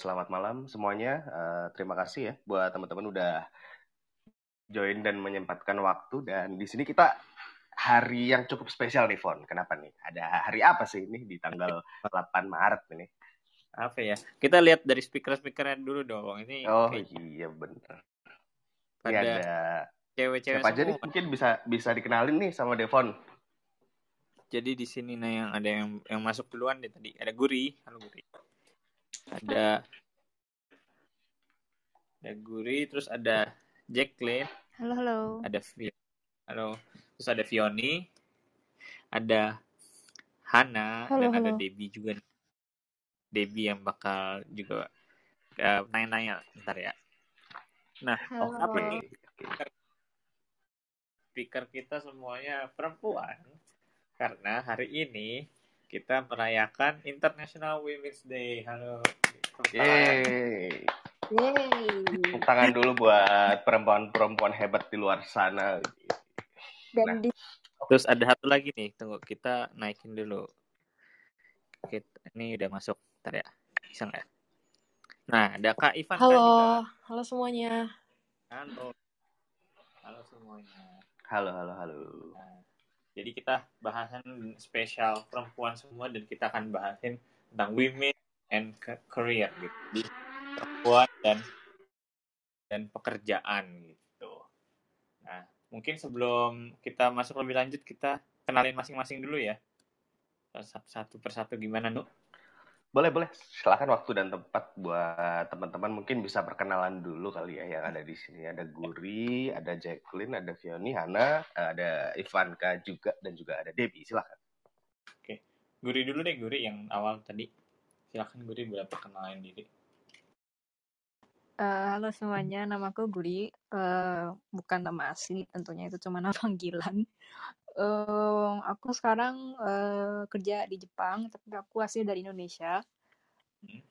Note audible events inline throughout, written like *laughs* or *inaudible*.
selamat malam semuanya. Uh, terima kasih ya buat teman-teman udah join dan menyempatkan waktu. Dan di sini kita hari yang cukup spesial nih, Fon. Kenapa nih? Ada hari apa sih ini di tanggal 8 Maret ini? Apa ya? Kita lihat dari speaker-speakernya dulu dong. Ini Oh iya bener. Ini ada cewek-cewek Siapa aja nih? Mungkin bisa bisa dikenalin nih sama Devon. Jadi di sini nah yang ada yang yang masuk duluan deh tadi. Ada Guri. Halo Guri ada ada Guri terus ada Jacqueline. Halo halo. Ada halo. Terus ada Fioni ada Hana halo, dan halo. ada Debbie juga. Debbie yang bakal juga uh, nanya-nanya ntar ya. Nah halo. apa nih? Speaker kita semuanya perempuan. Karena hari ini kita merayakan International Women's Day. Halo. Yeay. Yeay. Tangan dulu buat perempuan-perempuan hebat di luar sana. Dan nah. di... Terus ada satu lagi nih, tunggu kita naikin dulu. Kita, ini udah masuk, ntar ya. Bisa nggak? Nah, ada Kak Ivan. Halo, juga. halo semuanya. Halo. Halo semuanya. Halo, halo, halo. Nah, jadi kita bahasan spesial perempuan semua dan kita akan bahasin tentang women and career gitu. Di perempuan dan dan pekerjaan gitu. Nah, mungkin sebelum kita masuk lebih lanjut kita kenalin masing-masing dulu ya. Satu persatu gimana, Nuk? Boleh, boleh. Silakan waktu dan tempat buat teman-teman mungkin bisa perkenalan dulu kali ya yang ada di sini. Ada Guri, ada Jacqueline, ada Fioni, Hana, ada Ivanka juga dan juga ada Debbie. Silakan. Oke. Guri dulu deh, Guri yang awal tadi. Silakan Guri boleh perkenalan diri. Uh, halo semuanya, nama aku Guri. Uh, bukan nama asli, tentunya itu cuma nama panggilan. Uh, aku sekarang uh, kerja di Jepang, tapi aku asli dari Indonesia.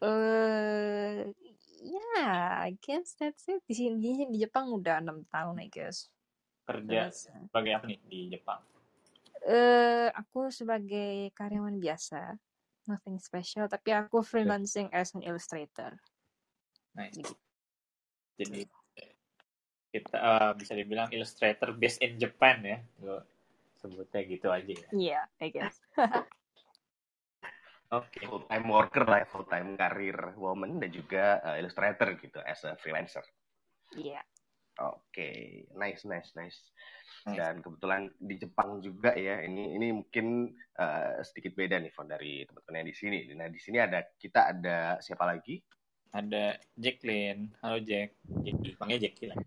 Uh, ya, yeah, I guess that's it. Di sini di Jepang udah enam tahun, I guess. Kerja Terus, sebagai apa nih di Jepang? Uh, aku sebagai karyawan biasa, nothing special. Tapi aku freelancing as an illustrator. Nice. Gitu. Jadi kita uh, bisa dibilang illustrator based in Japan ya sebutnya gitu aja ya. Iya, yeah, I guess. *laughs* Oke, okay. full time worker lah, full time career woman dan juga uh, illustrator gitu as a freelancer. Iya. Yeah. Oke, okay. nice, nice, nice. Dan kebetulan di Jepang juga ya. Ini ini mungkin uh, sedikit beda nih Von dari teman-teman yang di sini. Nah di sini ada kita ada siapa lagi? Ada Jacqueline. Halo Jack. Jackie, panggil Jackie lah.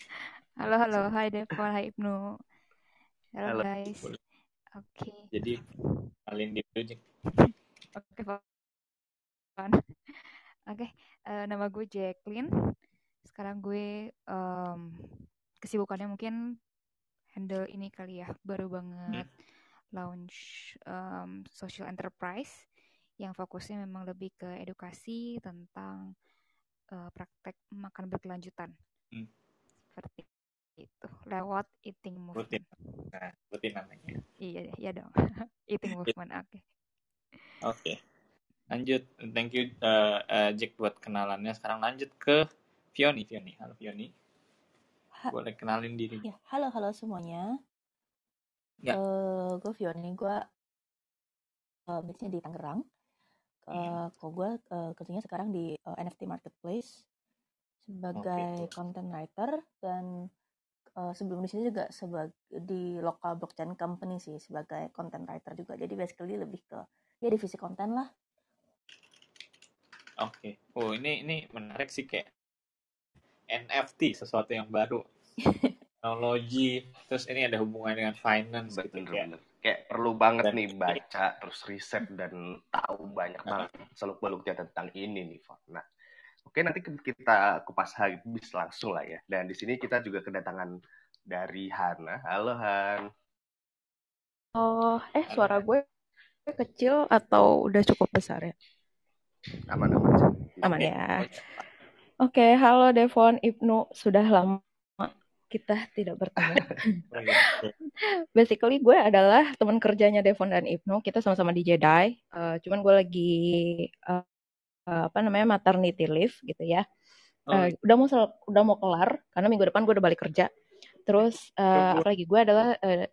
*laughs* halo halo, hai Devon, hai Ibnu. Halo, Halo. guys. Oke. Okay. Jadi kalian di Oke, okay, Oke, okay. uh, eh, nama gue Jacqueline. Sekarang gue um, kesibukannya mungkin handle ini kali ya, baru banget hmm. launch um, social enterprise yang fokusnya memang lebih ke edukasi tentang uh, praktek makan berkelanjutan. Hmm. Seperti itu lewat eating movement. Rutin. Nah, rutin namanya. Iya, iya dong. *laughs* eating movement. Oke. Okay. Oke. Okay. Lanjut. Thank you uh, uh, Jack buat kenalannya. Sekarang lanjut ke Fioni. Fioni. Halo Fioni. Ha Boleh kenalin diri. Ya, halo halo semuanya. Ya. Uh, gue Fioni. Gue uh, di Tangerang. Uh, hmm. gue uh, kerjanya sekarang di uh, NFT Marketplace sebagai okay. content writer dan uh, sebelum di sini juga sebagai di lokal blockchain company sih sebagai content writer juga. Jadi basically lebih ke ya divisi konten lah. Oke. Okay. Oh, ini ini menarik sih kayak NFT sesuatu yang baru. *laughs* Teknologi, terus ini ada hubungan dengan finance betul, gitu kayak. Kayak perlu banget dan, nih baca terus riset dan tahu banyak banget seluk beluknya tentang ini nih, Nah, Oke, nanti kita kupas habis langsung lah ya. Dan di sini kita juga kedatangan dari Hana. Halo Han. Oh, eh suara gue kecil atau udah cukup besar ya? Aman aman. Aman ya. Oke, halo Devon, Ibnu. Sudah lama kita tidak bertemu. *laughs* Basically gue adalah teman kerjanya Devon dan Ibnu. Kita sama-sama di Jedi. Uh, cuman gue lagi uh, uh, apa namanya maternity leave gitu ya. Uh, udah mau udah mau kelar karena minggu depan gue udah balik kerja. Terus uh, apalagi gue adalah uh,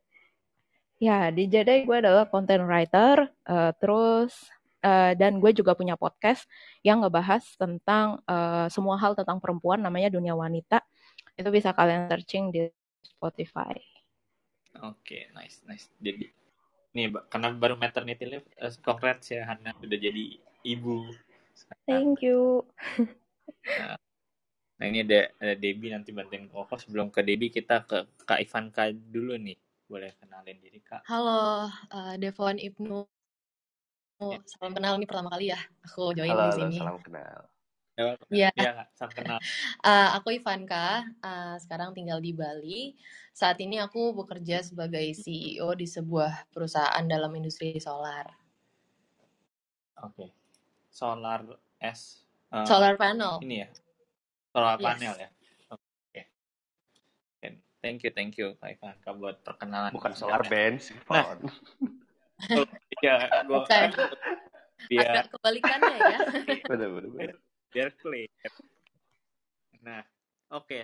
ya di Jedi gue adalah content writer. Uh, terus uh, dan gue juga punya podcast yang ngebahas tentang uh, semua hal tentang perempuan namanya dunia wanita. Itu bisa kalian searching di Spotify. Oke, okay, nice, nice. Jadi nih karena baru maternity leave, uh, congrats ya Hana udah jadi ibu. Thank you. Nah, *laughs* nah ini ada, ada Debbie nanti bantuin Koko. Sebelum ke Debbie kita ke Kak Ivanka dulu nih. Boleh kenalin diri Kak. Halo, uh, Devon Ibnu. Ya. Salam kenal nih pertama kali ya. Aku join halo, di sini. Halo, salam kenal. Iya. Ya, salam kenal. Uh, *laughs* aku Ivanka, uh, sekarang tinggal di Bali. Saat ini aku bekerja sebagai CEO di sebuah perusahaan dalam industri solar. Oke. Okay. Solar S. Uh, solar panel. Ini ya. Solar yes. panel ya. Oke. Okay. Thank you, thank you, Kak Ivanka buat perkenalan. Bukan solar band sih, nah. oh, *laughs* iya, gua, okay. biar Agak kebalikannya ya. *laughs* bener, bener biar clear. Nah, oke. Okay.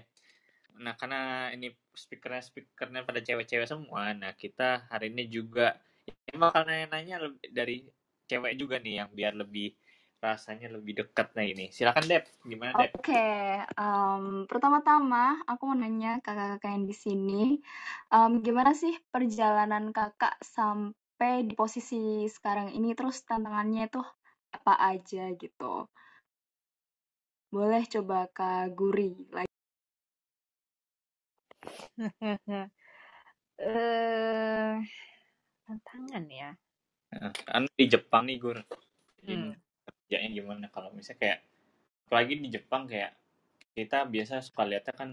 Nah, karena ini speakernya speakernya pada cewek-cewek semua, nah kita hari ini juga ini bakal nanya-nanya dari cewek juga nih yang biar lebih rasanya lebih dekat nah ini. Silakan Dep, gimana Dep? Oke, okay. um, pertama-tama aku mau nanya kakak-kakak yang di sini, um, gimana sih perjalanan kakak sampai di posisi sekarang ini, terus tantangannya tuh apa aja gitu? Boleh coba Kak Guri lagi. *laughs* Eh, tantangan ya. Kan di Jepang nih Gur. Hmm. Kerjanya gimana kalau misalnya kayak apalagi di Jepang kayak kita biasa suka lihatnya kan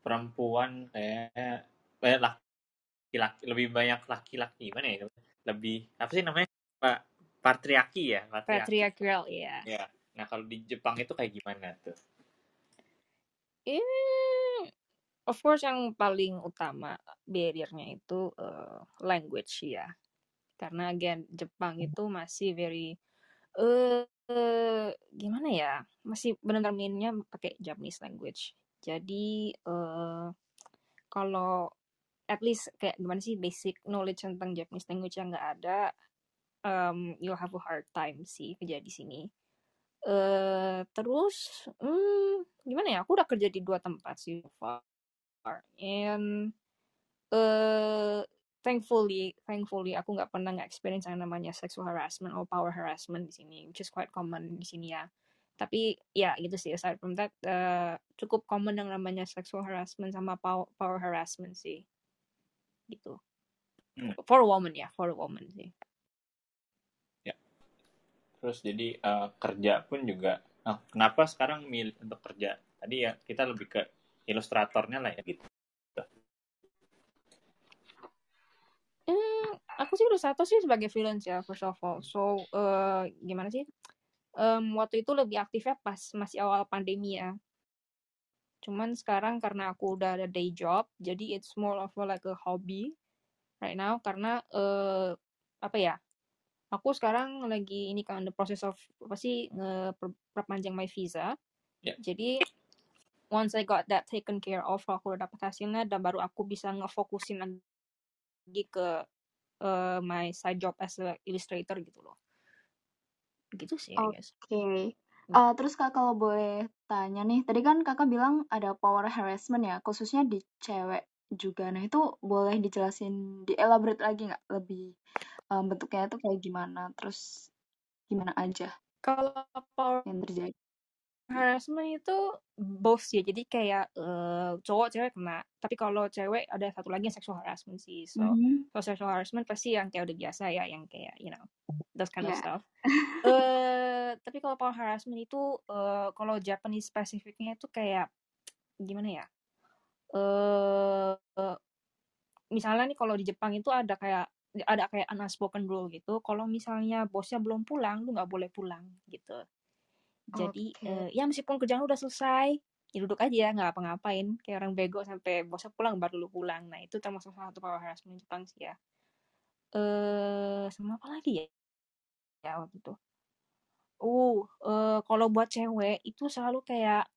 perempuan kayak kayak laki-laki lebih banyak laki-laki gimana ya lebih apa sih namanya pak patriarki ya patriarki. patriarchal ya ya Nah, kalau di Jepang itu kayak gimana tuh? Ini, of course yang paling utama barriernya itu uh, language ya. Karena again Jepang itu masih very uh, gimana ya? Masih benar-benar mainnya pakai Japanese language. Jadi uh, kalau at least kayak gimana sih basic knowledge tentang Japanese language yang nggak ada, um, you'll have a hard time sih kerja di sini. Uh, terus, hmm, gimana ya? Aku udah kerja di dua tempat sih so far, and uh, thankfully, thankfully aku nggak pernah nggak experience yang namanya sexual harassment or power harassment di sini, which is quite common di sini ya. Tapi ya gitu sih, aside from that, uh, cukup common yang namanya sexual harassment sama power, power harassment sih, gitu. Hmm. For a woman ya, for a woman sih terus jadi uh, kerja pun juga nah, kenapa sekarang milih untuk kerja tadi ya kita lebih ke ilustratornya lah ya gitu hmm, aku sih ilustrator sih sebagai freelance ya first of all. So uh, gimana sih? Um, waktu itu lebih aktifnya pas masih awal pandemi ya. Cuman sekarang karena aku udah ada day job jadi it's more of a, like a hobby right now. Karena uh, apa ya? Aku sekarang lagi ini kan the process of apa sih perpanjang my visa. Yeah. Jadi once I got that taken care of, aku udah dapat hasilnya dan baru aku bisa ngefokusin lagi ke uh, my side job as a illustrator gitu loh. Gitu sih. Oke. Okay. Uh, terus kak kalau boleh tanya nih, tadi kan kakak bilang ada power harassment ya, khususnya di cewek juga. Nah itu boleh dijelasin, di elaborate lagi nggak lebih um, bentuknya itu kayak gimana terus gimana aja kalau power yang terjadi harassment itu both ya jadi kayak uh, cowok cewek kena. Tapi kalau cewek ada satu lagi yang sexual harassment sih. So mm-hmm. so sexual harassment pasti yang kayak udah biasa ya yang kayak you know those kind yeah. of stuff. *laughs* Uh, tapi kalau power harassment itu uh, kalau Japanese spesifiknya itu kayak gimana ya? Uh, misalnya nih kalau di Jepang itu ada kayak ada kayak unspoken rule gitu. Kalau misalnya bosnya belum pulang lu nggak boleh pulang gitu jadi okay. uh, ya meskipun kerjaan udah selesai ya duduk aja nggak apa-ngapain kayak orang bego sampai bosnya pulang baru lu pulang nah itu termasuk salah satu power harassment Jepang sih ya eh uh, sama apa lagi ya ya waktu itu Uh, uh, kalau buat cewek itu selalu kayak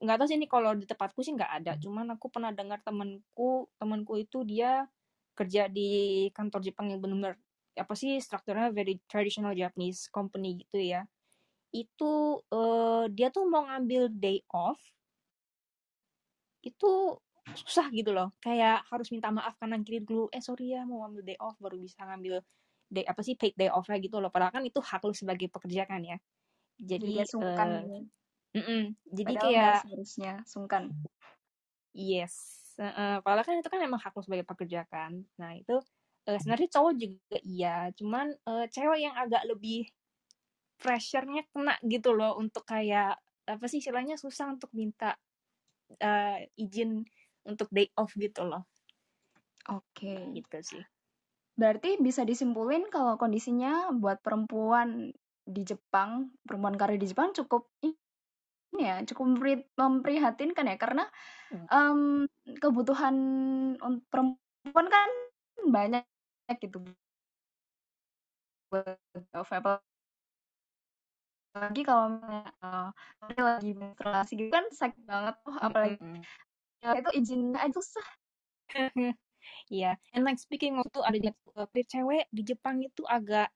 nggak tahu sih ini kalau di tempatku sih nggak ada. Cuman aku pernah dengar temanku, temanku itu dia kerja di kantor Jepang yang benar-benar apa sih strukturnya very traditional Japanese company gitu ya. Itu uh, dia tuh mau ngambil day off itu susah gitu loh. Kayak harus minta maaf kanan kiri dulu. Eh sorry ya mau ngambil day off baru bisa ngambil day apa sih paid day off lah gitu loh. Padahal kan itu hak lu sebagai pekerja kan ya. Jadi, Jadi sungkan. Uh, mm -mm. Jadi Padahal kayak harusnya sungkan. Yes. Uh, padahal kan itu kan emang hak lu sebagai pekerja kan. Nah itu uh, sebenarnya cowok juga iya. Cuman uh, cewek yang agak lebih pressure-nya kena gitu loh untuk kayak apa sih istilahnya susah untuk minta uh, izin untuk day off gitu loh. Oke. Okay. Gitu sih. Berarti bisa disimpulin kalau kondisinya buat perempuan di Jepang, perempuan karir di Jepang cukup ini ya, cukup memprihatinkan ya karena um, kebutuhan perempuan kan banyak gitu. Lagi kalau uh, lagi menstruasi gitu kan sakit banget tuh, apalagi mm -hmm ya itu izin aja susah *laughs* Iya, yeah. and like speaking of tuh ada uh, cewek di Jepang itu agak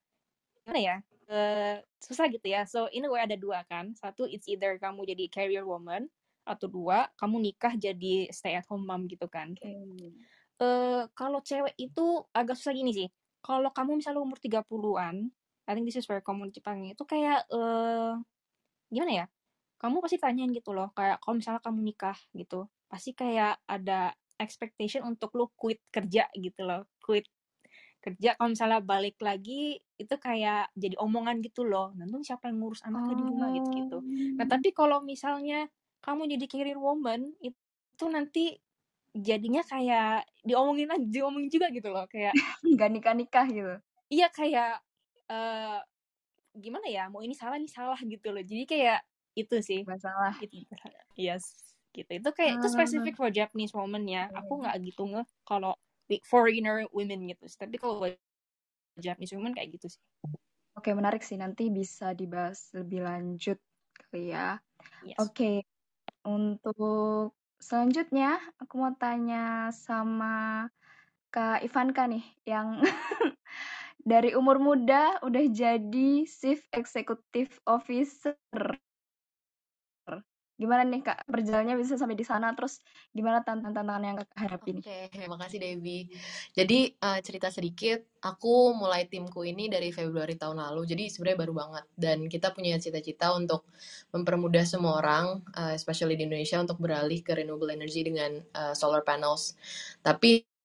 gimana ya uh, susah gitu ya. So ini gue ada dua kan. Satu it's either kamu jadi career woman atau dua kamu nikah jadi stay at home mom gitu kan. Okay. Uh, kalau cewek itu agak susah gini sih. Kalau kamu misalnya umur 30-an, I think this is very common Jepang itu kayak uh, gimana ya? Kamu pasti tanyain gitu loh, kayak kalau misalnya kamu nikah gitu, pasti kayak ada expectation untuk lu quit kerja gitu loh quit kerja kalau misalnya balik lagi itu kayak jadi omongan gitu loh nanti siapa yang ngurus anaknya oh. di rumah gitu gitu nah tapi kalau misalnya kamu jadi career woman itu nanti jadinya kayak diomongin aja diomongin juga gitu loh kayak *laughs* nggak nikah nikah gitu iya kayak uh, gimana ya mau ini salah ini salah gitu loh. Jadi kayak itu sih. Masalah itu yes gitu. Itu kayak itu spesifik for Japanese woman ya. Aku nggak gitu nge kalau foreigner women gitu tapi kalau Japanese women kayak gitu sih. Oke menarik sih. Nanti bisa dibahas lebih lanjut kali ya. Yes. oke untuk selanjutnya aku mau tanya sama Kak Ivanka nih yang *laughs* dari umur muda udah jadi chief executive officer Gimana nih Kak perjalanannya bisa sampai di sana terus gimana tantangan-tantangan yang Kak hadapi Oke, okay, makasih Debbie. Jadi uh, cerita sedikit, aku mulai timku ini dari Februari tahun lalu. Jadi sebenarnya baru banget dan kita punya cita-cita untuk mempermudah semua orang, uh, especially di Indonesia untuk beralih ke renewable energy dengan uh, solar panels. Tapi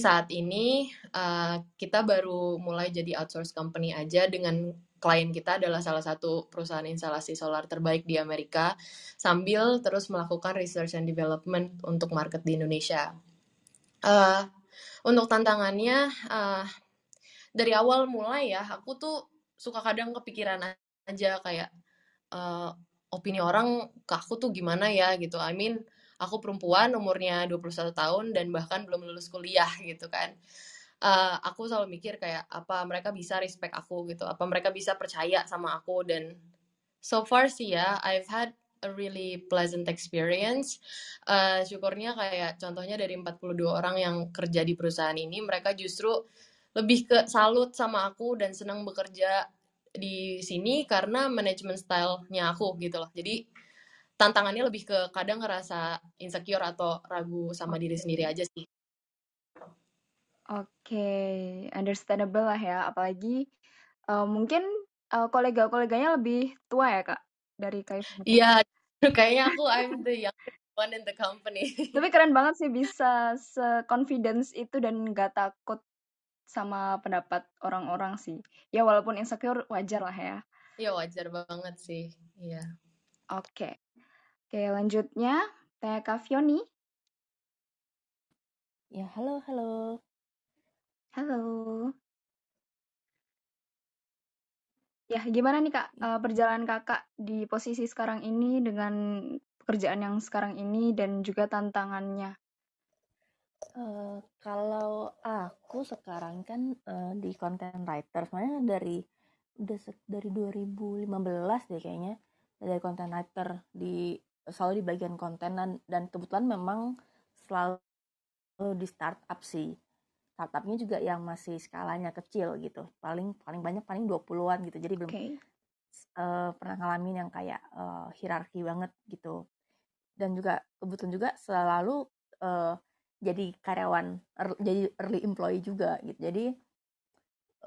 saat ini uh, kita baru mulai jadi outsource company aja dengan klien kita adalah salah satu perusahaan instalasi solar terbaik di Amerika sambil terus melakukan research and development untuk market di Indonesia. Uh, untuk tantangannya uh, dari awal mulai ya aku tuh suka kadang kepikiran aja kayak uh, opini orang ke aku tuh gimana ya gitu. I mean aku perempuan umurnya 21 tahun dan bahkan belum lulus kuliah gitu kan. Uh, aku selalu mikir kayak apa mereka bisa respect aku gitu? Apa mereka bisa percaya sama aku? Dan so far sih ya I've had a really pleasant experience. Uh, syukurnya kayak contohnya dari 42 orang yang kerja di perusahaan ini mereka justru lebih ke salut sama aku dan senang bekerja di sini karena manajemen stylenya aku gitu loh. Jadi tantangannya lebih ke kadang ngerasa insecure atau ragu sama diri sendiri aja sih Oke, understandable lah ya, apalagi, uh, mungkin, uh, kolega-koleganya lebih tua ya, Kak, dari Kak Iya, *laughs* kayaknya aku I'm the youngest one in the company. *laughs* Tapi keren banget sih bisa se-confidence itu dan nggak takut sama pendapat orang-orang sih. Ya walaupun insecure wajar lah ya. Iya, wajar banget sih, iya. Oke. Oke, lanjutnya tanya Kak Fioni. Ya, halo halo. Halo. Ya, gimana nih Kak, uh, perjalanan Kakak di posisi sekarang ini dengan pekerjaan yang sekarang ini dan juga tantangannya? Uh, kalau aku sekarang kan, uh, di content writer, sebenarnya dari udah dari 2015 deh kayaknya dari content writer di selalu di bagian konten dan, dan kebetulan memang selalu di startup sih. Startupnya juga yang masih skalanya kecil gitu. Paling paling banyak paling 20-an gitu. Jadi belum okay. uh, pernah ngalamin yang kayak uh, hierarki banget gitu. Dan juga kebetulan juga selalu uh, jadi karyawan er, jadi early employee juga gitu. Jadi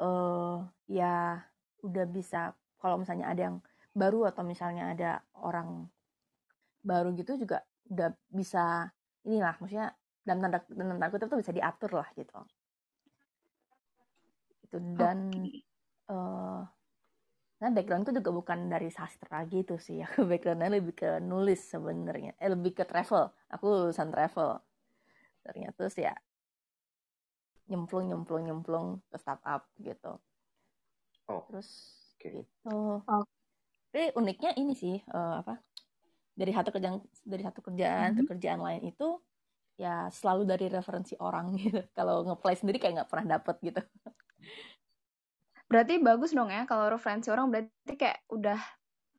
uh, ya udah bisa kalau misalnya ada yang baru atau misalnya ada orang baru gitu juga udah bisa inilah maksudnya dalam tanda dalam tanda kutip tuh bisa diatur lah gitu itu dan okay. uh, nah backgroundku juga bukan dari sastra gitu sih *laughs* aku backgroundnya lebih ke nulis sebenarnya eh lebih ke travel aku lulusan travel ternyata terus ya nyemplung nyemplung nyemplung ke startup gitu oh. terus okay. gitu oh. tapi uniknya ini sih uh, apa dari satu kerjaan dari satu kerjaan mm -hmm. ke kerjaan lain itu ya selalu dari referensi orang gitu. *laughs* Kalau ngeplay sendiri kayak nggak pernah dapet gitu. Berarti bagus dong ya kalau referensi orang berarti kayak udah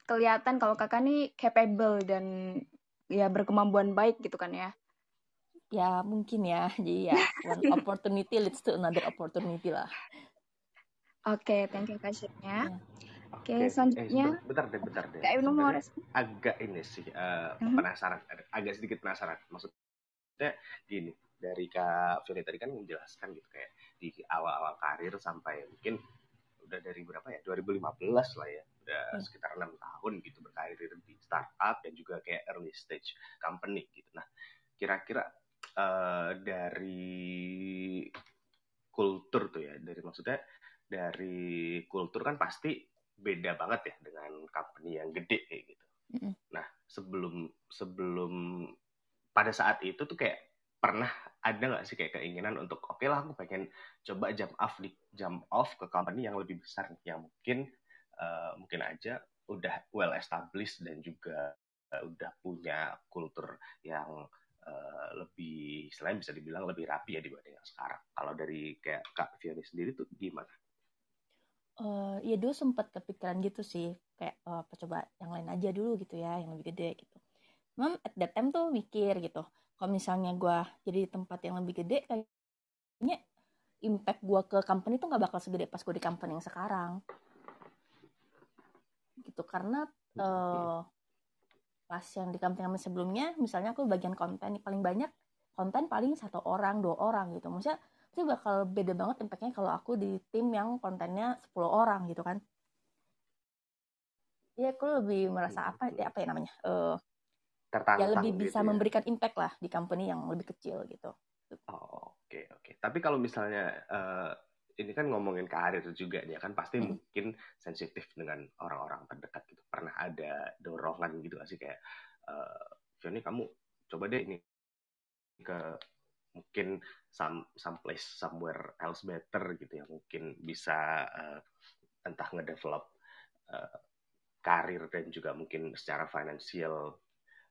kelihatan kalau kakak nih capable dan ya berkemampuan baik gitu kan ya? Ya mungkin ya. Jadi ya *laughs* one opportunity leads to another opportunity lah. Oke okay, thank you kasihnya ya. Oke okay, selanjutnya eh, bentar deh bentar deh kayak mau agak ini sih uh, -hmm. penasaran agak sedikit penasaran maksudnya gini dari kak Fiona tadi kan menjelaskan gitu kayak di awal-awal karir sampai mungkin udah dari berapa ya 2015 lah ya udah hmm. sekitar enam tahun gitu berkarir di startup dan juga kayak early stage company gitu nah kira-kira uh, dari kultur tuh ya dari maksudnya dari kultur kan pasti beda banget ya dengan company yang gede kayak gitu. Mm-hmm. Nah sebelum sebelum pada saat itu tuh kayak pernah ada nggak sih kayak keinginan untuk oke okay lah aku pengen coba jump off di jump off ke company yang lebih besar yang mungkin uh, mungkin aja udah well established dan juga uh, udah punya kultur yang Eh, lebih selain bisa dibilang lebih rapi ya dibanding yang sekarang. Kalau dari kayak Kak Fioni sendiri tuh gimana? Uh, ya dulu sempat kepikiran gitu sih. Kayak uh, apa coba yang lain aja dulu gitu ya yang lebih gede gitu. Mem at that time tuh mikir gitu. Kalau misalnya gue jadi di tempat yang lebih gede kayaknya impact gue ke company tuh nggak bakal segede pas gue di company yang sekarang. Gitu karena uh, pas yang di company kami sebelumnya misalnya aku bagian konten paling banyak konten paling satu orang dua orang gitu. Maksudnya itu bakal beda banget impactnya kalau aku di tim yang kontennya 10 orang gitu kan ya aku lebih merasa apa ya apa ya namanya uh, ya lebih gitu bisa ya. memberikan impact lah di company yang lebih kecil gitu oh oke okay, oke okay. tapi kalau misalnya uh, ini kan ngomongin karir juga ya kan pasti hmm. mungkin sensitif dengan orang-orang terdekat gitu pernah ada dorongan gitu gak sih kayak uh, Fioni kamu coba deh ini ke mungkin some some place somewhere else better gitu ya mungkin bisa uh, entah ngedevelop uh, karir dan juga mungkin secara finansial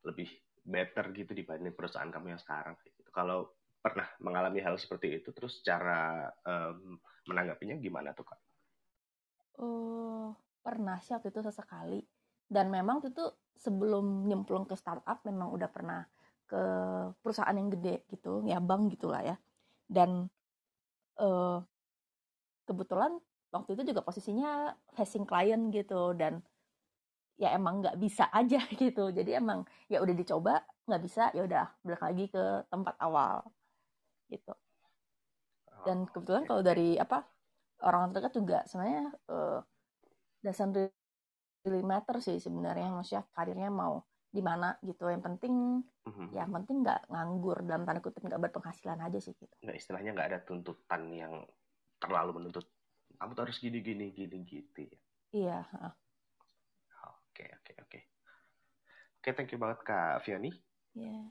lebih better gitu dibanding perusahaan kamu yang sekarang gitu. Kalau pernah mengalami hal seperti itu terus cara um, menanggapinya gimana tuh kak? Uh, pernah sih waktu itu sesekali dan memang itu sebelum nyemplung ke startup memang udah pernah ke perusahaan yang gede gitu ya bank gitulah ya. Dan uh, kebetulan waktu itu juga posisinya facing client gitu dan ya emang nggak bisa *laughs* aja gitu. Jadi emang ya udah dicoba nggak bisa ya udah balik lagi ke tempat awal gitu. Dan oh, kebetulan kalau dari apa orang terdekat juga sebenarnya uh, doesn't really matter sih sebenarnya. Maksudnya karirnya mau di mana gitu. Yang penting mm-hmm. ya penting nggak nganggur dalam tanda kutip nggak berpenghasilan aja sih gitu. Nggak istilahnya nggak ada tuntutan yang terlalu menuntut kamu tuh harus gini gini gini gitu ya. Iya oke oke oke. Oke thank you banget kak Fioni. Yeah.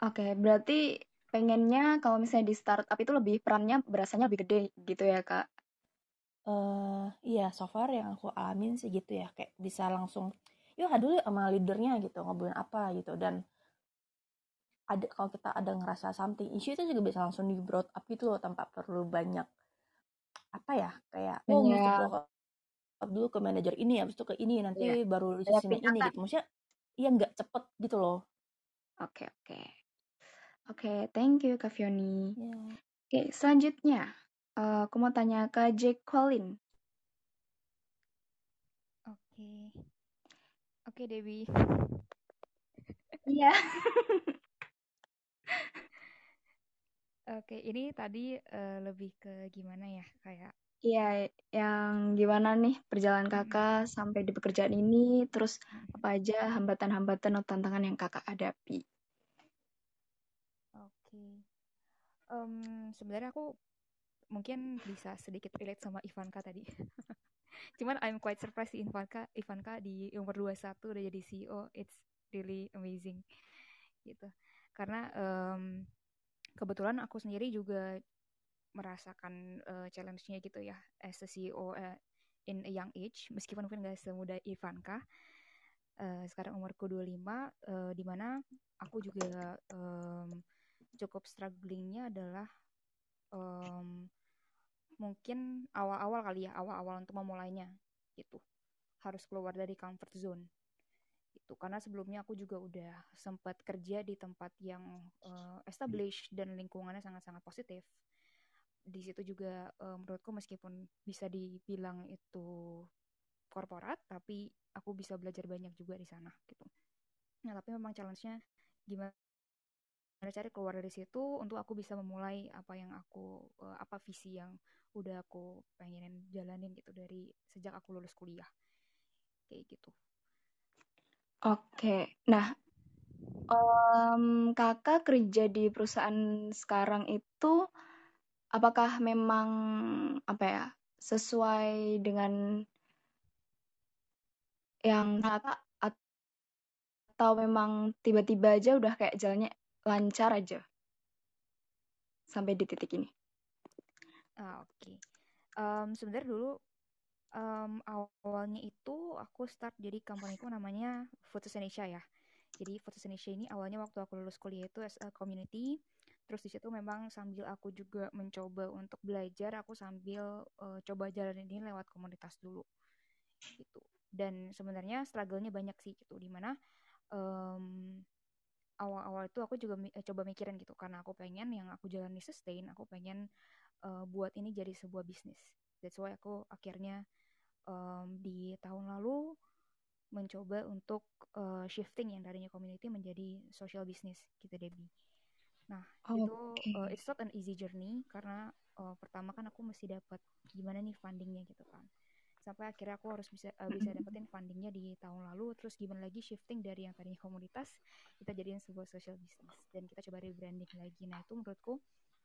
oke okay, berarti pengennya kalau misalnya di startup itu lebih perannya berasanya lebih gede gitu ya kak? Uh, iya so far yang aku alamin sih gitu ya. Kayak bisa langsung yuk dulu sama leadernya gitu ngobrolin apa gitu dan ada kalau kita ada ngerasa something issue itu juga bisa langsung di brought up gitu loh tanpa perlu banyak apa ya kayak oh mesti up dulu ke manajer ini habis itu ke ini nanti Iya. baru Banyak sini ini gitu maksudnya iya nggak cepet gitu loh Oke, oke. Oke, thank you Kak Fioni. ya Oke, selanjutnya eh, aku mau tanya ke Jake Colin. Oke. Oke, Debbie. Iya. *laughs* Oke, ini tadi eh, lebih ke gimana ya? Kayak Iya, yang gimana nih perjalanan Mm-mm. kakak sampai di pekerjaan ini, terus Mm-mm. apa aja hambatan-hambatan atau tantangan yang kakak hadapi? Oke. Em, sebenarnya aku mungkin bisa sedikit relate sama Ivanka tadi. *laughs* Cuman I'm quite surprised sih Ivanka, Ivanka di umur 21 udah jadi CEO. It's really amazing gitu. Karena em, kebetulan aku sendiri juga merasakan eh, challenge-nya gitu ya as a CEO eh, in a young age meskipun mungkin gak semudah Ivanka Eh, sekarang umurku 25 eh, di mana aku juga em, cukup strugglingnya adalah em, mungkin awal-awal kali ya awal-awal untuk memulainya gitu. Harus keluar dari comfort zone itu karena sebelumnya aku juga udah sempat kerja di tempat yang eh, established dan lingkungannya sangat-sangat positif. Di situ juga eh, menurutku meskipun bisa dibilang itu korporat tapi aku bisa belajar banyak juga di sana gitu. Nah tapi memang challenge-nya gimana cari keluar dari situ untuk aku bisa memulai apa yang aku eh, apa visi yang udah aku pengenin jalanin gitu dari sejak aku lulus kuliah. Kayak gitu. Oke, nah em, kakak kerja di perusahaan sekarang itu apakah memang apa ya sesuai dengan yang kakak atau memang tiba-tiba aja udah kayak jalannya lancar aja sampai di titik ini? Ah oke. Em, sebenarnya dulu em, awalnya itu aku start jadi companyku namanya Foodsus Indonesia ya. Jadi Foodsus Indonesia ini awalnya waktu aku lulus kuliah itu as a community. Terus di situ memang sambil aku juga mencoba untuk belajar aku sambil eh, coba jalanin ini lewat komunitas dulu. Gitu. Dan sebenarnya struggle-nya banyak sih gitu di mana em, awal-awal itu aku juga mi- coba mikirin gitu. Karena aku pengen yang aku jalani sustain aku pengen eh, buat ini jadi sebuah bisnis. That's why aku akhirnya em, di tahun lalu mencoba untuk eh, shifting yang tadinya community menjadi social business gitu Debbie. Nah itu Oke. eh, it's not an easy journey karena eh, pertama kan aku mesti dapat gimana nih fundingnya gitu kan. Sampai akhirnya aku harus bisa eh, bisa dapetin fundingnya di tahun lalu. Terus gimana lagi shifting dari yang tadinya komunitas kita jadiin sebuah social business. Dan kita coba rebranding lagi. Nah itu menurutku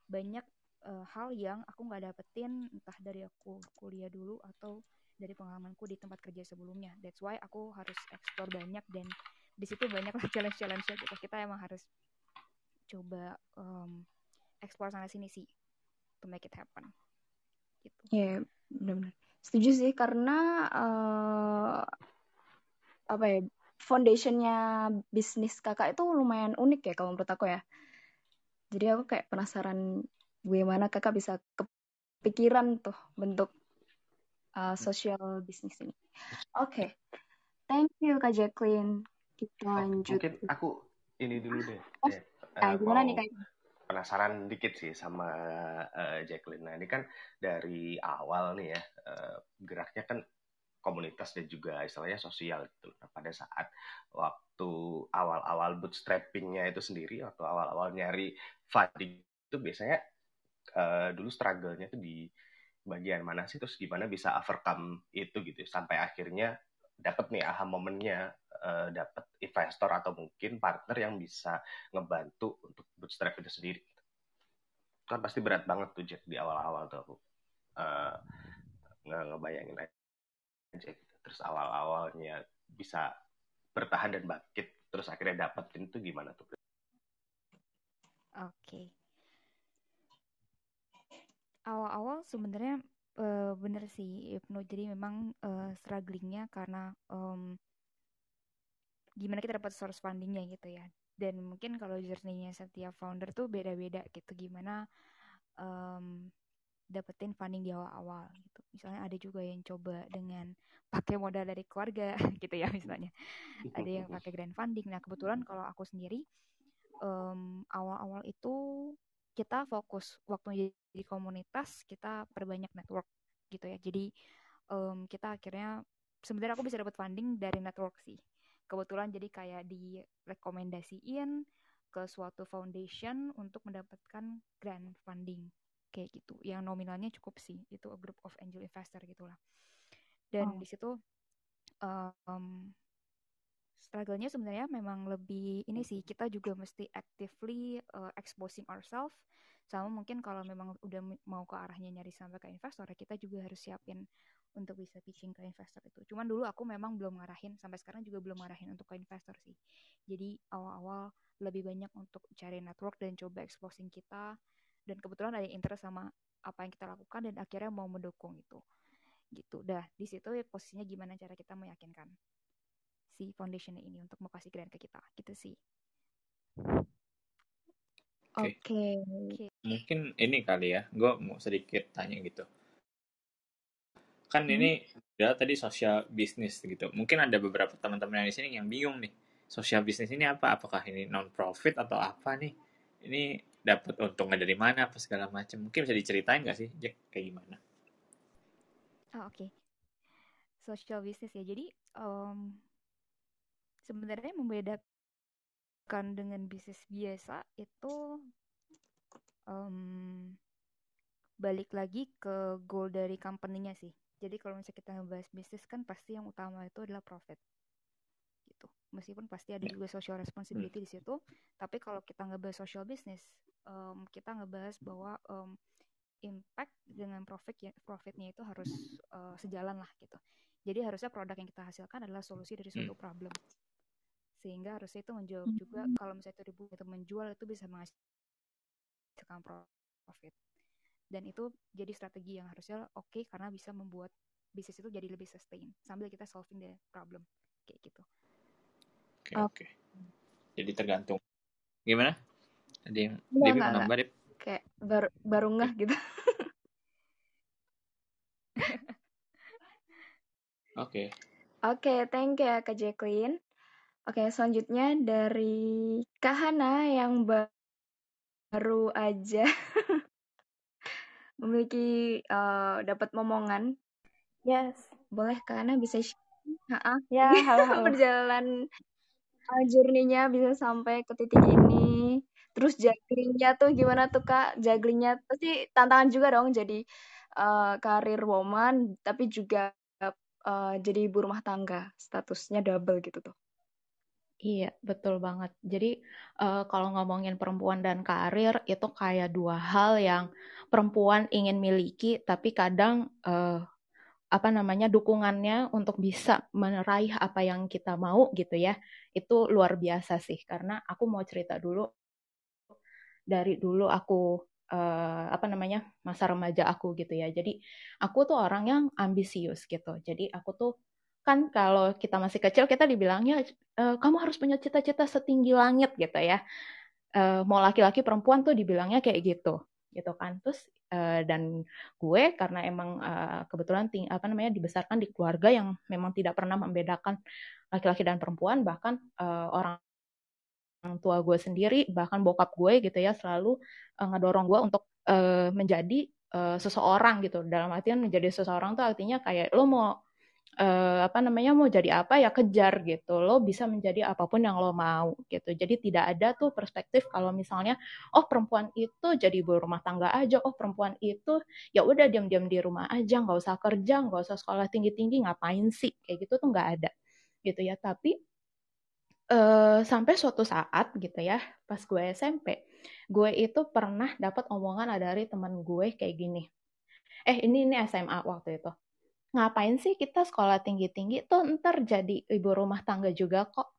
banyak eh, hal yang aku nggak dapetin entah dari aku kuliah dulu atau dari pengalamanku di tempat kerja sebelumnya. That's why aku harus explore banyak dan di situ banyak challenge *laughs* challenge gitu. Kita emang harus coba em, explore sana sini sih to make it happen. Gitu. Ya, benar-benar. Setuju sih karena eh, apa ya foundationnya bisnis kakak itu lumayan unik ya kalau menurut aku ya. Jadi aku kayak penasaran bagaimana kakak bisa kepikiran tuh bentuk uh, social bisnis ini. Oke, thank you Kak Jacqueline. Kita lanjut. mungkin aku ini dulu deh. Oh, eh, ah, eh, gimana nih Kak? penasaran dikit sih sama eh, Jacqueline. Nah ini kan dari awal nih ya eh, geraknya kan komunitas dan juga istilahnya sosial gitu. Nah pada saat waktu awal-awal bootstrappingnya itu sendiri, waktu awal-awal nyari funding itu biasanya eh, dulu struggle-nya tuh di bagian mana sih, terus gimana bisa overcome itu gitu, sampai akhirnya dapat nih aha momennya, eh, dapat investor atau mungkin partner yang bisa ngebantu untuk bootstrap itu sendiri. Kan pasti berat banget tuh Jack di awal-awal tuh aku nge ngebayangin aja gitu. Terus awal-awalnya bisa bertahan dan bangkit, terus akhirnya dapetin itu gimana tuh? Oke. Awal-awal sebenarnya eh, bener sih Ibnu. Jadi memang eh, strugglingnya karena em, gimana kita dapat source fundingnya gitu ya. Dan mungkin kalau journey-nya setiap founder tuh beda-beda gitu. Gimana em, dapetin funding di awal-awal gitu. Misalnya ada juga yang coba dengan pakai modal dari keluarga *laughs* gitu ya misalnya. Ada yang *laughs* pakai grant funding. Nah kebetulan kalau aku sendiri um, awal-awal itu kita fokus waktu di komunitas kita perbanyak network gitu ya. Jadi um, kita akhirnya sebenarnya aku bisa dapat funding dari network sih. Kebetulan jadi kayak direkomendasiin ke suatu foundation untuk mendapatkan grant funding kayak gitu yang nominalnya cukup sih itu a group of angel investor gitulah dan oh. di situ um, struggle-nya sebenarnya memang lebih ini sih kita juga mesti actively uh, exposing ourselves sama mungkin kalau memang udah mau ke arahnya nyari sampai ke investor ya kita juga harus siapin untuk bisa pitching ke investor itu. Cuman dulu aku memang belum ngarahin sampai sekarang juga belum ngarahin untuk ke investor sih. Jadi awal-awal lebih banyak untuk cari network dan coba exposing kita dan kebetulan ada yang interest sama apa yang kita lakukan dan akhirnya mau mendukung itu gitu dah di situ ya posisinya gimana cara kita meyakinkan si foundation ini untuk mau kasih grant ke kita gitu sih. Oke. Okay. okay. mungkin ini kali ya gue mau sedikit tanya gitu. Kan hmm. ini ya tadi sosial bisnis gitu. Mungkin ada beberapa teman-teman yang di sini yang bingung nih sosial bisnis ini apa? Apakah ini non profit atau apa nih? Ini dapat untungnya dari mana apa segala macam? Mungkin bisa diceritain nggak sih Jack kayak gimana? Oh, oke. Okay. social business ya. Jadi um, sebenarnya membedakan dengan bisnis biasa itu um, balik lagi ke goal dari company-nya sih jadi kalau misalnya kita ngebahas bisnis kan pasti yang utama itu adalah profit gitu meskipun pasti ada ya. juga social responsibility hmm. di situ tapi kalau kita ngebahas social business um, kita ngebahas bahwa um, impact dengan profit ya profitnya itu harus uh, sejalan lah gitu. Jadi harusnya produk yang kita hasilkan adalah solusi dari suatu hmm. problem. Sehingga harusnya itu menjawab hmm. juga kalau misalnya itu ribu itu menjual itu bisa menghasilkan profit. Dan itu jadi strategi yang harusnya oke okay karena bisa membuat bisnis itu jadi lebih sustain sambil kita solving the problem kayak gitu. Oke okay, oke. Okay. Jadi tergantung. Gimana? Ada yang Debbie mau nambah, Dep? Kayak baru, baru ngeh gitu. *laughs* Oke. Oke, thank you ya Kak Jacqueline. Oke, selanjutnya dari Kak Hana yang baru aja *laughs* memiliki uh, dapat momongan. Yes. Boleh Kak Hana bisa share? Ya, *laughs* halo, halo. Perjalanan uh, journey-nya bisa sampai ke titik ini. Terus jugglingnya tuh gimana tuh Kak? Jugglingnya pasti tantangan juga dong jadi uh, karir woman tapi juga uh, jadi ibu rumah tangga. Statusnya double gitu tuh. Iya, betul banget. Jadi uh, kalau ngomongin perempuan dan karir itu kayak dua hal yang perempuan ingin miliki, tapi kadang uh, apa namanya dukungannya untuk bisa meraih apa yang kita mau gitu ya, itu luar biasa sih. Karena aku mau cerita dulu dari dulu aku uh, apa namanya masa remaja aku gitu ya. Jadi aku tuh orang yang ambisius gitu. Jadi aku tuh kan kalau kita masih kecil kita dibilangnya e, kamu harus punya cita-cita setinggi langit gitu ya. Uh, mau laki-laki perempuan tuh dibilangnya kayak gitu gitu kan. Terus uh, dan gue karena emang uh, kebetulan ting apa namanya dibesarkan di keluarga yang memang tidak pernah membedakan laki-laki dan perempuan bahkan uh, orang tua gue sendiri bahkan bokap gue gitu ya selalu uh, ngedorong gue untuk uh, menjadi seseorang gitu dalam artian menjadi seseorang tuh artinya kayak lo mau uh, apa namanya mau jadi apa ya kejar gitu. Lo bisa menjadi apa pun yang lo mau gitu. Jadi tidak ada tuh perspektif kalau misalnya oh perempuan itu jadi ibu rumah tangga aja. Oh perempuan itu ya udah diam-diam di rumah aja. Nggak usah kerja nggak usah sekolah tinggi-tinggi. Ngapain sih? Kayak gitu tuh nggak ada gitu ya. Tapi uh, sampai suatu saat gitu ya, pas gue SMP, gue itu pernah dapat omongan dari teman gue kayak gini. Eh ini ini SMA waktu itu. Ngapain sih kita sekolah tinggi-tinggi tuh ntar jadi ibu rumah tangga juga kok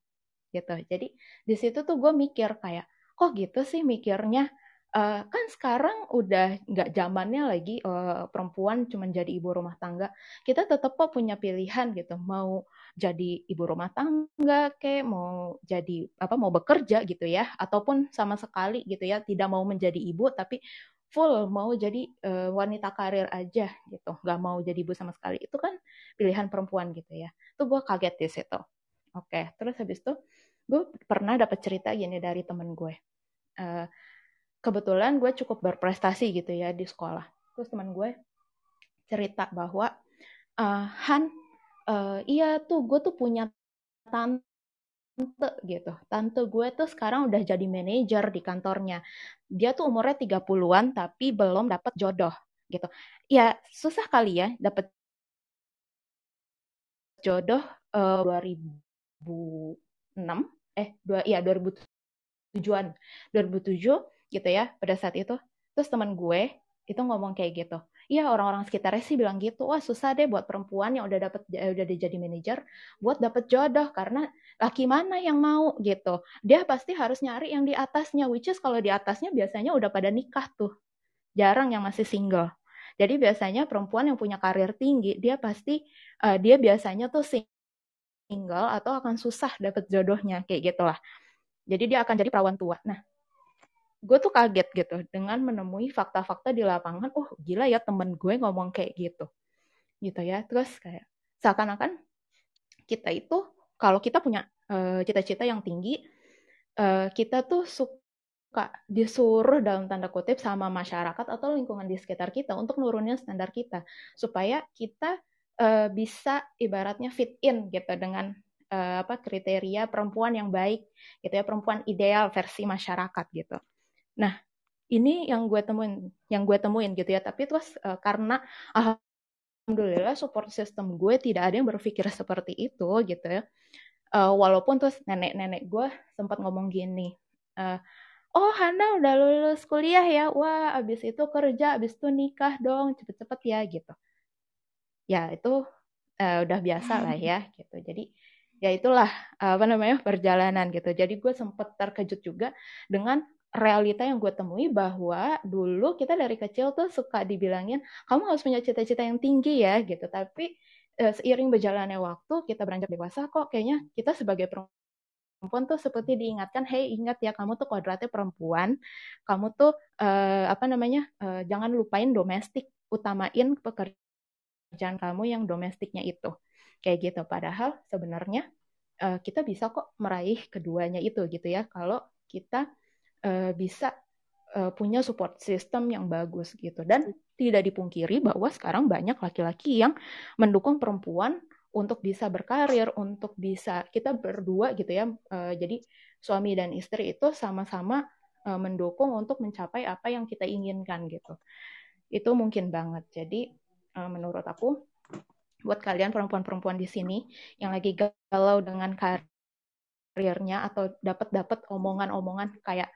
gitu. Jadi di situ tuh gue mikir kayak kok gitu sih mikirnya uh, kan sekarang udah nggak zamannya lagi uh, perempuan cuma jadi ibu rumah tangga. Kita tetap kok punya pilihan gitu, mau jadi ibu rumah tangga, kayak mau jadi apa mau bekerja gitu ya, ataupun sama sekali gitu ya tidak mau menjadi ibu tapi full mau jadi uh, wanita karir aja gitu. Nggak mau jadi ibu sama sekali. Itu kan pilihan perempuan gitu ya. Tuh gue kaget di situ. Oke terus habis itu gue pernah dapat cerita gini dari temen gue. Uh, kebetulan gue cukup berprestasi gitu ya di sekolah. Terus teman gue cerita bahwa uh, Han uh, iya tuh gue tuh punya tante gitu. Tante gue tuh sekarang udah jadi manajer di kantornya. Dia tuh umurnya 30-an tapi belum dapat jodoh gitu. Ya susah kali ya dapat jodoh uh, 2006 eh dua ya 2007-an. 2007 gitu ya pada saat itu. Terus teman gue itu ngomong kayak gitu. Iya orang-orang sekitarnya sih bilang gitu, wah susah deh buat perempuan yang udah dapet udah jadi manajer buat dapet jodoh karena laki mana yang mau gitu. Dia pasti harus nyari yang di atasnya, which is kalau di atasnya biasanya udah pada nikah tuh, jarang yang masih single. Jadi biasanya perempuan yang punya karir tinggi, dia pasti uh, dia biasanya tuh single atau akan susah dapet jodohnya kayak gitulah. Jadi dia akan jadi perawan tua. Nah, gue tuh kaget gitu dengan menemui fakta-fakta di lapangan oh gila ya temen gue ngomong kayak gitu. Gitu ya terus kayak seakan-akan kita itu kalau kita punya cita cita-cita yang tinggi uh, kita tuh suka disuruh dalam tanda kutip sama masyarakat atau lingkungan di sekitar kita untuk nurunin standar kita supaya kita uh, bisa ibaratnya fit in gitu dengan uh, apa kriteria perempuan yang baik gitu ya perempuan ideal versi masyarakat gitu Nah, ini yang gue temuin, yang gue temuin gitu ya. Tapi terus uh, karena alhamdulillah support system gue tidak ada yang berpikir *laughs* seperti itu gitu ya. Uh, walaupun terus nenek-nenek gue sempat ngomong gini, uh, oh Hana udah lulus kuliah ya, wah abis itu kerja, abis itu nikah dong, cepet-cepet ya gitu. Ya itu uh, udah biasa lah ya gitu. Jadi ya itulah apa namanya perjalanan gitu. Jadi gue sempat terkejut juga dengan realita yang gue temui bahwa dulu kita dari kecil tuh suka dibilangin kamu harus punya cita-cita yang tinggi ya gitu. Tapi e, seiring berjalannya waktu kita beranjak dewasa kok kayaknya kita sebagai perempuan tuh seperti diingatkan hey ingat ya kamu tuh kuadratnya perempuan. Kamu tuh e, apa namanya e, jangan lupain domestik. Utamain pekerjaan kamu yang domestiknya itu. Kayak gitu. Padahal sebenarnya kita bisa kok meraih keduanya itu gitu ya. Kalau kita uh, bisa uh, punya support system yang bagus gitu dan tidak dipungkiri bahwa sekarang banyak laki-laki yang mendukung perempuan untuk bisa berkarir, untuk bisa kita berdua gitu ya. Uh, jadi suami dan istri itu sama-sama uh, mendukung untuk mencapai apa yang kita inginkan gitu. Itu mungkin banget. Jadi uh, menurut aku buat kalian perempuan-perempuan di sini yang lagi galau dengan karir karirnya atau dapat dapat omongan-omongan kayak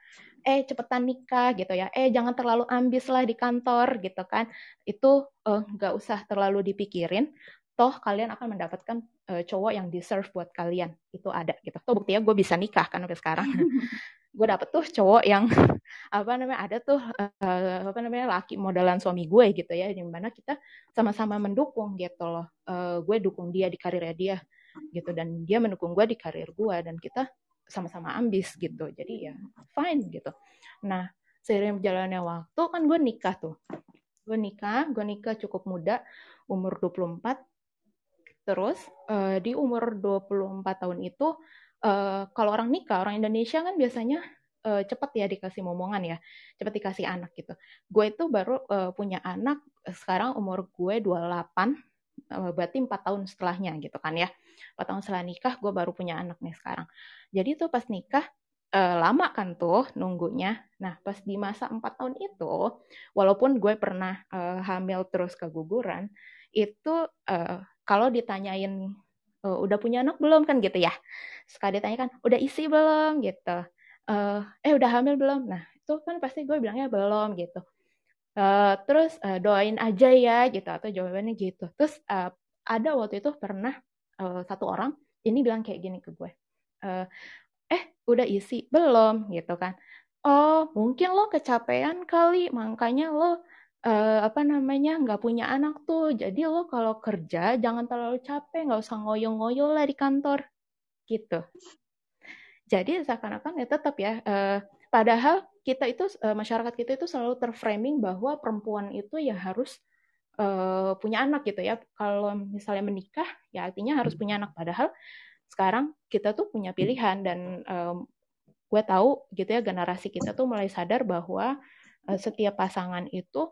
eh cepetan nikah gitu ya. Eh jangan terlalu ambis lah di kantor gitu kan. Itu eh, nggak uh, usah terlalu dipikirin toh kalian akan mendapatkan uh, cowok yang deserve buat kalian. Itu ada gitu. Toh buktinya gue bisa nikah kan sampai sekarang. *laughs* *laughs* Gue dapet tuh cowok yang *laughs* apa namanya ada tuh uh, apa namanya laki modelan suami gue gitu ya di mana kita sama-sama mendukung gitu loh. Uh, gue dukung dia di karirnya dia gitu. Dan dia mendukung gue di karir gue dan kita sama-sama ambis gitu. Jadi ya fine gitu. Nah seiring berjalannya waktu kan gue nikah tuh. Gue nikah gue nikah cukup muda umur 24 terus uh, di umur 24 tahun itu uh, kalau orang nikah orang Indonesia kan biasanya uh, cepat ya dikasih momongan ya. Cepat dikasih anak gitu. Gue itu baru uh, punya anak sekarang umur gue 28 berarti empat tahun setelahnya gitu kan ya. Empat tahun setelah nikah gue baru punya anak nih sekarang. Jadi tuh pas nikah uh, lama kan tuh nunggunya. Nah pas di masa empat tahun itu walaupun gue pernah uh, hamil terus keguguran itu uh, kalau ditanyain uh, udah punya anak belum? kan gitu ya. Sekali ditanya kan udah isi belum? gitu. Eh udah hamil belum? Nah itu kan pasti gue bilangnya belum gitu Uh, terus uh, doain aja ya gitu atau jawabannya gitu. Terus uh, ada waktu itu pernah uh, satu orang ini bilang kayak gini ke gue. Uh, eh udah isi belum gitu kan. Oh mungkin lo kecapean kali makanya lo uh, apa namanya nggak punya anak tuh. Jadi lo kalau kerja jangan terlalu capek nggak usah ngoyo-ngoyo lah di kantor gitu. Jadi seakan-akan ya tetap ya. Uh, padahal kita itu uh, masyarakat kita itu selalu terframing bahwa perempuan itu ya harus uh, punya anak gitu ya. Kalau misalnya menikah ya artinya harus punya anak. Padahal sekarang kita tuh punya pilihan dan um, gue tahu gitu ya generasi kita tuh mulai sadar bahwa uh, setiap pasangan itu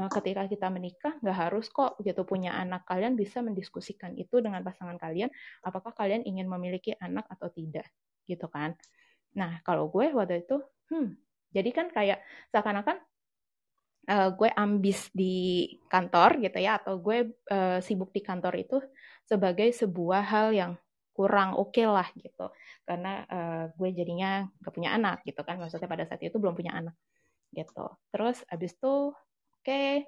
uh, ketika kita menikah nggak harus kok gitu punya anak. Kalian bisa mendiskusikan itu dengan pasangan kalian apakah kalian ingin memiliki anak atau tidak gitu kan. Nah kalau gue waktu itu hmm jadi kan kayak seakan-akan uh, gue ambis di kantor gitu ya, atau gue uh, sibuk di kantor itu sebagai sebuah hal yang kurang oke okay lah gitu. Karena uh, gue jadinya gak punya anak gitu kan, maksudnya pada saat itu belum punya anak gitu. Terus abis itu oke, okay,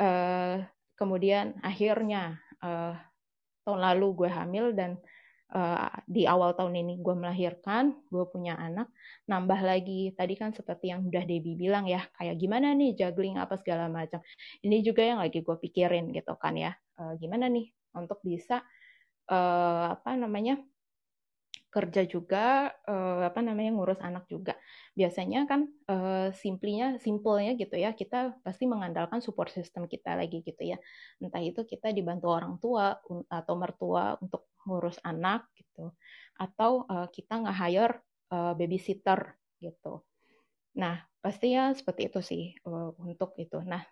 uh, kemudian akhirnya uh, tahun lalu gue hamil dan uh, di awal tahun ini gue melahirkan, gue punya anak, nambah lagi tadi kan seperti yang udah Debbie bilang ya, kayak gimana nih juggling apa segala macam. Ini juga yang lagi gue pikirin gitu kan ya, uh, gimana nih untuk bisa uh, apa namanya kerja juga uh, apa namanya ngurus anak juga. Biasanya kan uh, simplinya simpelnya gitu ya kita pasti mengandalkan support system kita lagi gitu ya. Entah itu kita dibantu orang tua atau mertua untuk ngurus anak gitu. Atau uh, kita nge-hire uh, babysitter gitu. Nah pasti ya seperti itu sih uh, untuk itu. Nah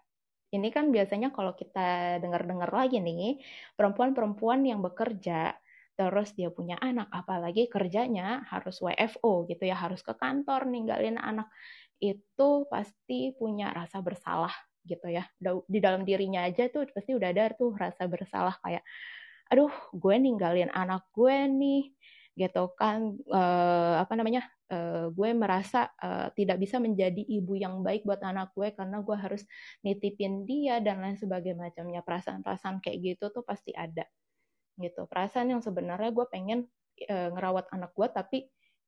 ini kan biasanya kalau kita dengar-dengar lagi nih perempuan-perempuan yang bekerja terus dia punya anak, apalagi kerjanya harus WFO gitu ya, harus ke kantor ninggalin anak, itu pasti punya rasa bersalah gitu ya. Di dalam dirinya aja tuh pasti udah ada tuh rasa bersalah kayak, aduh gue ninggalin anak gue nih, gitu kan, uh, apa namanya, uh, gue merasa uh, tidak bisa menjadi ibu yang baik buat anak gue karena gue harus nitipin dia dan lain sebagainya macamnya. Perasaan-perasaan kayak gitu tuh pasti ada gitu. Perasaan yang sebenarnya gue pengen uh, ngerawat anak gue tapi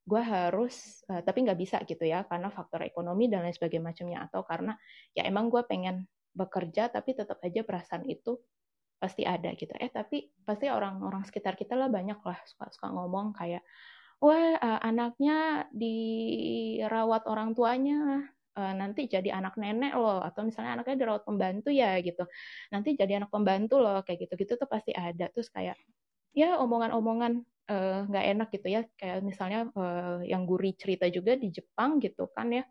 gue harus uh, tapi nggak bisa gitu ya karena faktor ekonomi dan lain sebagainya macamnya. Atau karena ya emang gue pengen bekerja tapi tetap aja perasaan itu pasti ada gitu. Eh tapi pasti orang-orang sekitar kita lah banyak lah suka suka ngomong kayak wah uh, anaknya dirawat orang tuanya uh, nanti jadi anak nenek loh atau misalnya anaknya dirawat pembantu ya gitu. Nanti jadi anak pembantu loh kayak gitu gitu tuh pasti ada. Terus kayak ya omongan-omongan eh, nggak uh, enak gitu ya. Kayak misalnya uh, yang guri cerita juga di Jepang gitu kan ya.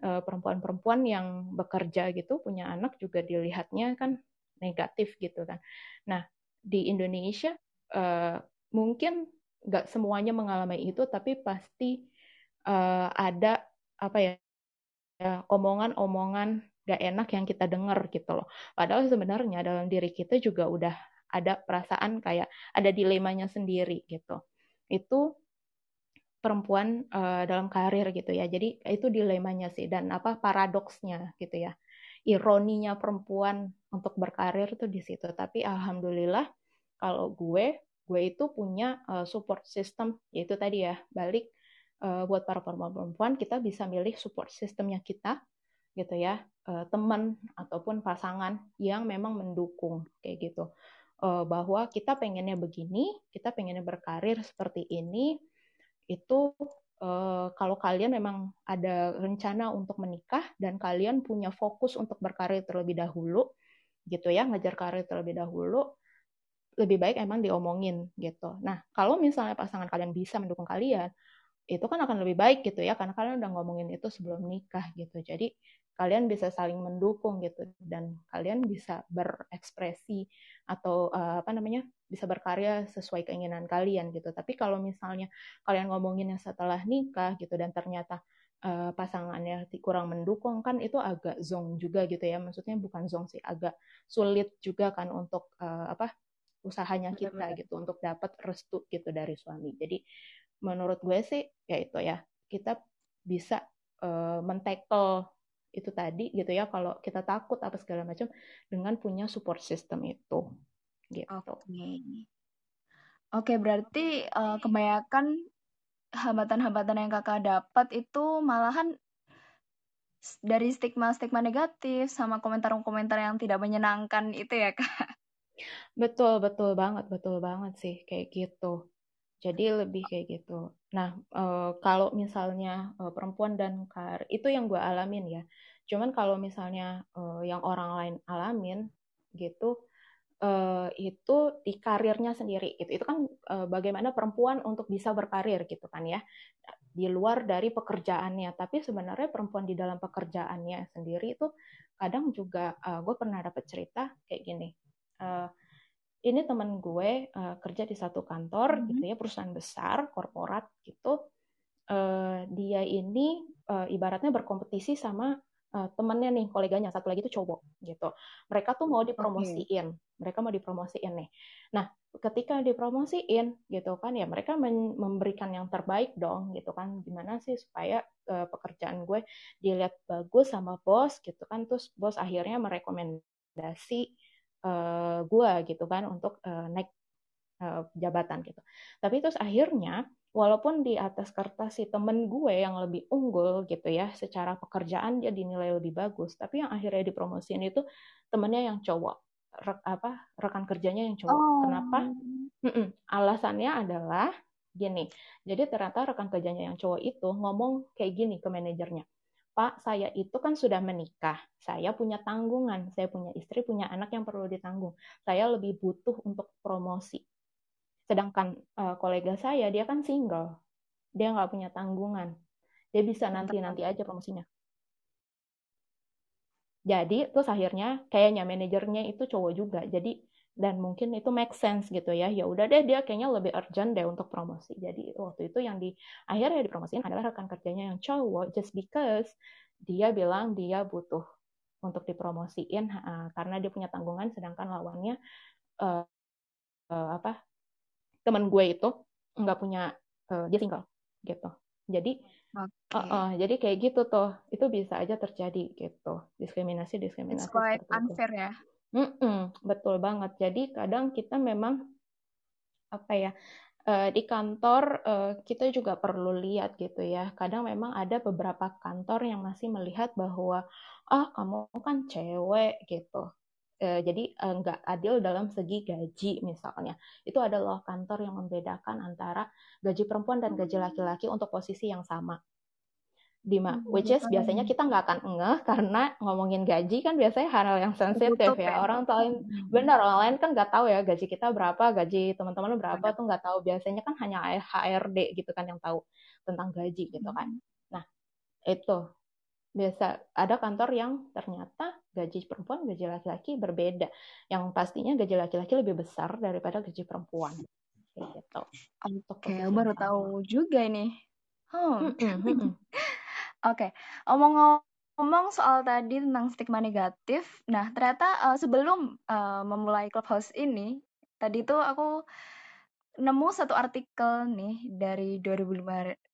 Perempuan-perempuan yang bekerja gitu punya anak juga dilihatnya kan negatif gitu kan. Nah di Indonesia uh, mungkin nggak semuanya mengalami itu tapi pasti uh, ada apa ya omongan-omongan gak enak yang kita dengar gitu loh. Padahal sebenarnya dalam diri kita juga udah ada perasaan kayak ada dilemanya sendiri gitu. Itu perempuan uh, dalam karir gitu ya. Jadi itu dilemanya sih dan apa paradoksnya gitu ya. Ironinya perempuan untuk berkarir tuh di situ. Tapi alhamdulillah kalau gue gue itu punya uh, support system yaitu tadi ya balik uh, buat para perempuan-perempuan kita bisa milih support sistemnya kita gitu ya uh, teman ataupun pasangan yang memang mendukung kayak gitu uh, bahwa kita pengennya begini kita pengennya berkarir seperti ini itu uh, kalau kalian memang ada rencana untuk menikah dan kalian punya fokus untuk berkarir terlebih dahulu gitu ya ngejar karir terlebih dahulu lebih baik emang diomongin gitu. Nah, kalau misalnya pasangan kalian bisa mendukung kalian, itu kan akan lebih baik gitu ya karena kalian udah ngomongin itu sebelum nikah gitu. Jadi kalian bisa saling mendukung gitu dan kalian bisa berekspresi atau uh, apa namanya bisa berkarya sesuai keinginan kalian gitu. Tapi kalau misalnya kalian ngomonginnya setelah nikah gitu dan ternyata uh, pasangannya kurang mendukung kan itu agak zong juga gitu ya. Maksudnya bukan zong sih agak sulit juga kan untuk uh, apa usahanya kita gitu untuk dapat restu gitu dari suami. Jadi menurut gue sih ya itu ya kita bisa uh, mentackle itu tadi gitu ya kalau kita takut apa segala macam dengan punya support system itu gitu. Oke. Okay. Oke, berarti uh, kebanyakan hambatan-hambatan yang kakak dapat itu malahan dari stigma-stigma negatif sama komentar-komentar yang tidak menyenangkan itu ya kak. Betul, betul banget, betul banget sih kayak gitu Jadi lebih kayak gitu. Nah, uh, kalau misalnya uh, perempuan dan kar itu yang gue alamin ya. Cuman kalau misalnya uh, yang orang lain alamin gitu, itu di karirnya sendiri. Itu itu kan bagaimana perempuan untuk bisa berkarir gitu kan ya, di luar dari pekerjaannya. Tapi sebenarnya perempuan di dalam pekerjaannya sendiri itu kadang juga gue pernah dapat cerita kayak gini. Ini teman gue uh, kerja di satu kantor mm-hmm. gitu ya perusahaan besar korporat gitu. Uh, dia ini uh, ibaratnya berkompetisi sama uh, temennya nih koleganya. Satu lagi itu cowok gitu. Mereka tuh mau dipromosiin. Okay. mereka mau dipromosiin nih. Nah ketika dipromosiin gitu kan ya mereka memberikan yang terbaik dong gitu kan. Gimana sih supaya uh, pekerjaan gue dilihat bagus sama bos gitu kan. Terus bos akhirnya merekomendasi uh, gue gitu kan untuk uh, naik uh, jabatan gitu. Tapi terus akhirnya walaupun di atas kertas si temen gue yang lebih unggul gitu ya secara pekerjaan dia dinilai lebih bagus, tapi yang akhirnya dipromosiin itu temennya yang cowok, Re apa rekan kerjanya yang cowok. Oh. Kenapa? Mm -mm. Alasannya adalah gini. Jadi ternyata rekan kerjanya yang cowok itu ngomong kayak gini ke manajernya Pak, saya itu kan sudah menikah, saya punya tanggungan, saya punya istri, punya anak yang perlu ditanggung. Saya lebih butuh untuk promosi. Sedangkan uh, kolega saya, dia kan single, dia nggak punya tanggungan. Dia bisa nanti-nanti aja promosinya. Jadi, terus akhirnya kayaknya manajernya itu cowok juga. Jadi, dan mungkin itu make sense gitu ya. Ya udah deh dia kayaknya lebih urgent deh untuk promosi. Jadi waktu itu yang di akhirnya dipromosiin adalah rekan kerjanya yang cowok just because dia bilang dia butuh untuk dipromosiin uh, karena dia punya tanggungan sedangkan lawannya uh, uh, apa teman gue itu nggak punya uh, dia single gitu. Jadi okay. uh, uh, jadi kayak gitu tuh. Itu bisa aja terjadi gitu. Diskriminasi diskriminasi It's quite unfair itu. ya Mm-mm, betul banget. Jadi kadang kita memang apa ya uh, di kantor uh, kita juga perlu lihat gitu ya. Kadang memang ada beberapa kantor yang masih melihat bahwa ah kamu kan cewek gitu. Uh, jadi nggak adil dalam segi gaji misalnya. Itu adalah kantor yang membedakan antara gaji perempuan dan gaji laki-laki untuk posisi yang sama. Dima, hmm, which is biasanya kita nggak akan ngeh karena ngomongin gaji kan biasanya hal yang sensitif ya. Orang tahu hmm. benar orang lain kan nggak tahu ya gaji kita berapa, gaji teman-teman berapa tuh nggak tahu. Biasanya kan hanya HRD gitu kan yang tahu tentang gaji gitu kan. Hmm. Nah itu biasa ada kantor yang ternyata gaji perempuan gaji laki-laki berbeda. Yang pastinya gaji laki-laki lebih besar daripada gaji perempuan. Kayak gitu. Oke, okay, baru tahu juga ini. Hmm. *laughs* Oke, omong-omong soal tadi tentang stigma negatif, nah ternyata uh, sebelum uh, memulai Clubhouse ini, tadi tuh aku nemu satu artikel nih dari 2005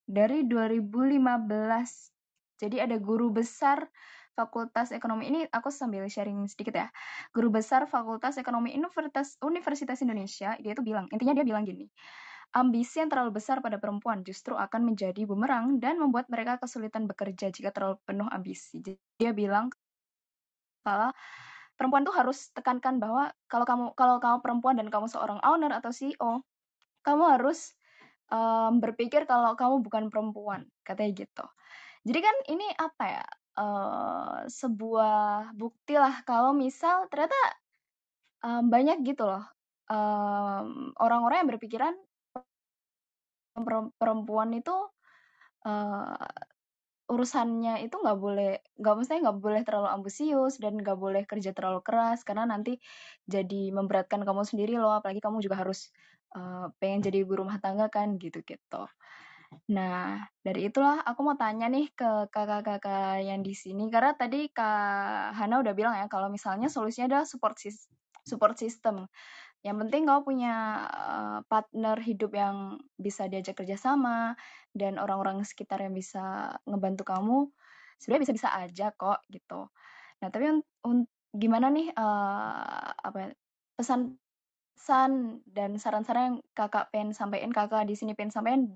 dari 2015. Jadi ada guru besar Fakultas Ekonomi ini aku sambil sharing sedikit ya. Guru besar Fakultas Ekonomi Universitas Universitas Indonesia dia itu bilang, intinya dia bilang gini. Ambisi yang terlalu besar pada perempuan justru akan menjadi bumerang dan membuat mereka kesulitan bekerja jika terlalu penuh ambisi. Jadi dia bilang kalau perempuan tuh harus tekankan bahwa kalau kamu kalau kamu perempuan dan kamu seorang owner atau CEO, kamu harus um, berpikir kalau kamu bukan perempuan, katanya gitu. Jadi kan ini apa ya? Uh, sebuah bukti lah kalau misal ternyata um, banyak gitu loh orang orang-orang yang berpikiran perempuan itu uh, urusannya itu nggak boleh nggak mestinya nggak boleh terlalu ambisius dan nggak boleh kerja terlalu keras karena nanti jadi memberatkan kamu sendiri loh apalagi kamu juga harus uh, pengen jadi ibu rumah tangga kan gitu gitu nah dari itulah aku mau tanya nih ke kakak-kakak yang di sini karena tadi kak Hana udah bilang ya kalau misalnya solusinya adalah support support system yang penting kau punya uh, partner hidup yang bisa diajak kerjasama dan orang-orang sekitar yang bisa ngebantu kamu, sebenarnya bisa-bisa aja kok gitu. Nah tapi un, un, gimana nih uh, apa ya, pesan-pesan dan saran-saran yang kakak pengen sampaikan kakak di sini pengen sampaikan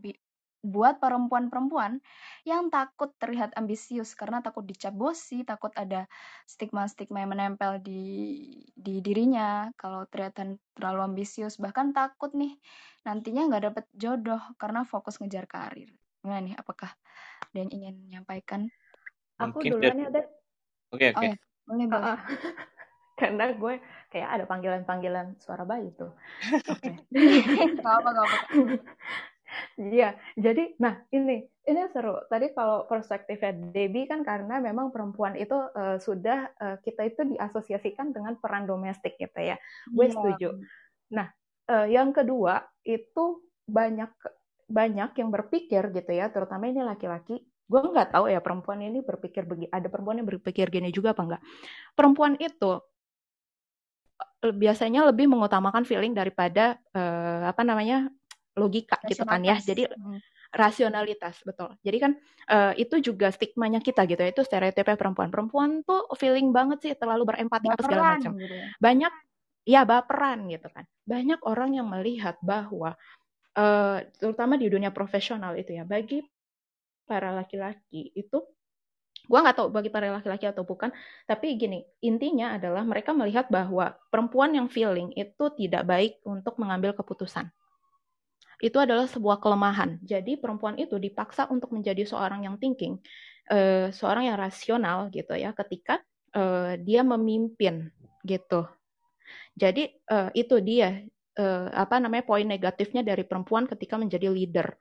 buat perempuan-perempuan yang takut terlihat ambisius karena takut dicap bosi, takut ada stigma-stigma yang menempel di di dirinya kalau terlihat terlalu ambisius, bahkan takut nih nantinya nggak dapet jodoh karena fokus ngejar karir. Gimana nih? Apakah ada yang ingin menyampaikan? Aku duluan ya, Dad. Oke, oke. Oh ya, boleh, boleh. *laughs* Karena gue kayak ada panggilan-panggilan suara bayi tuh. *laughs* Oke. *laughs* Gak apa, gak apa. Iya, jadi nah ini ini seru. Tadi kalau perspektifnya Debbie kan karena memang perempuan itu uh, sudah uh, kita itu diasosiasikan dengan peran domestik gitu ya. Gue yeah. setuju. Nah, uh, yang kedua itu banyak banyak yang berpikir gitu ya, terutama ini laki-laki. Gue nggak tahu ya perempuan ini berpikir begini. Ada perempuan yang berpikir gini juga apa enggak? Perempuan itu biasanya lebih mengutamakan feeling daripada uh, apa namanya logika gitu kan ya. Jadi hmm. rasionalitas betul. Jadi kan uh, itu juga stigmanya kita gitu ya. Itu stereotipnya perempuan-perempuan tuh feeling banget sih terlalu berempati apa segala macam. Gitu ya. Banyak ya baperan gitu kan. Banyak orang yang melihat bahwa uh, terutama di dunia profesional itu ya bagi para laki-laki itu gue nggak tahu bagi para laki-laki atau bukan tapi gini intinya adalah mereka melihat bahwa perempuan yang feeling itu tidak baik untuk mengambil keputusan itu adalah sebuah kelemahan. Jadi perempuan itu dipaksa untuk menjadi seorang yang thinking, uh, seorang yang rasional gitu ya, ketika uh, dia memimpin gitu. Jadi uh, itu dia uh, apa namanya poin negatifnya dari perempuan ketika menjadi leader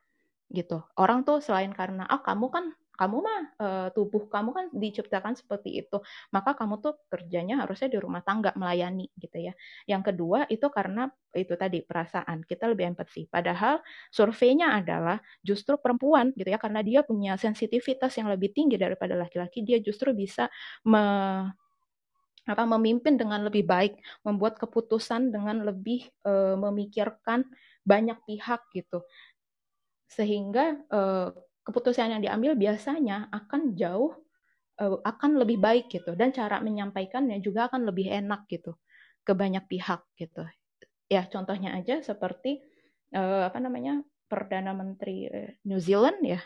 gitu. Orang tuh selain karena ah kamu kan kamu mah e, tubuh kamu kan diciptakan seperti itu maka kamu tuh kerjanya harusnya di rumah tangga melayani gitu ya yang kedua itu karena itu tadi perasaan kita lebih empati padahal surveinya adalah justru perempuan gitu ya karena dia punya sensitivitas yang lebih tinggi daripada laki-laki dia justru bisa me apa memimpin dengan lebih baik, membuat keputusan dengan lebih e, memikirkan banyak pihak gitu. Sehingga e, keputusan yang diambil biasanya akan jauh uh, akan lebih baik gitu. Dan cara menyampaikannya juga akan lebih enak gitu ke banyak pihak gitu. Ya contohnya aja seperti uh, apa namanya perdana menteri uh, New Zealand ya.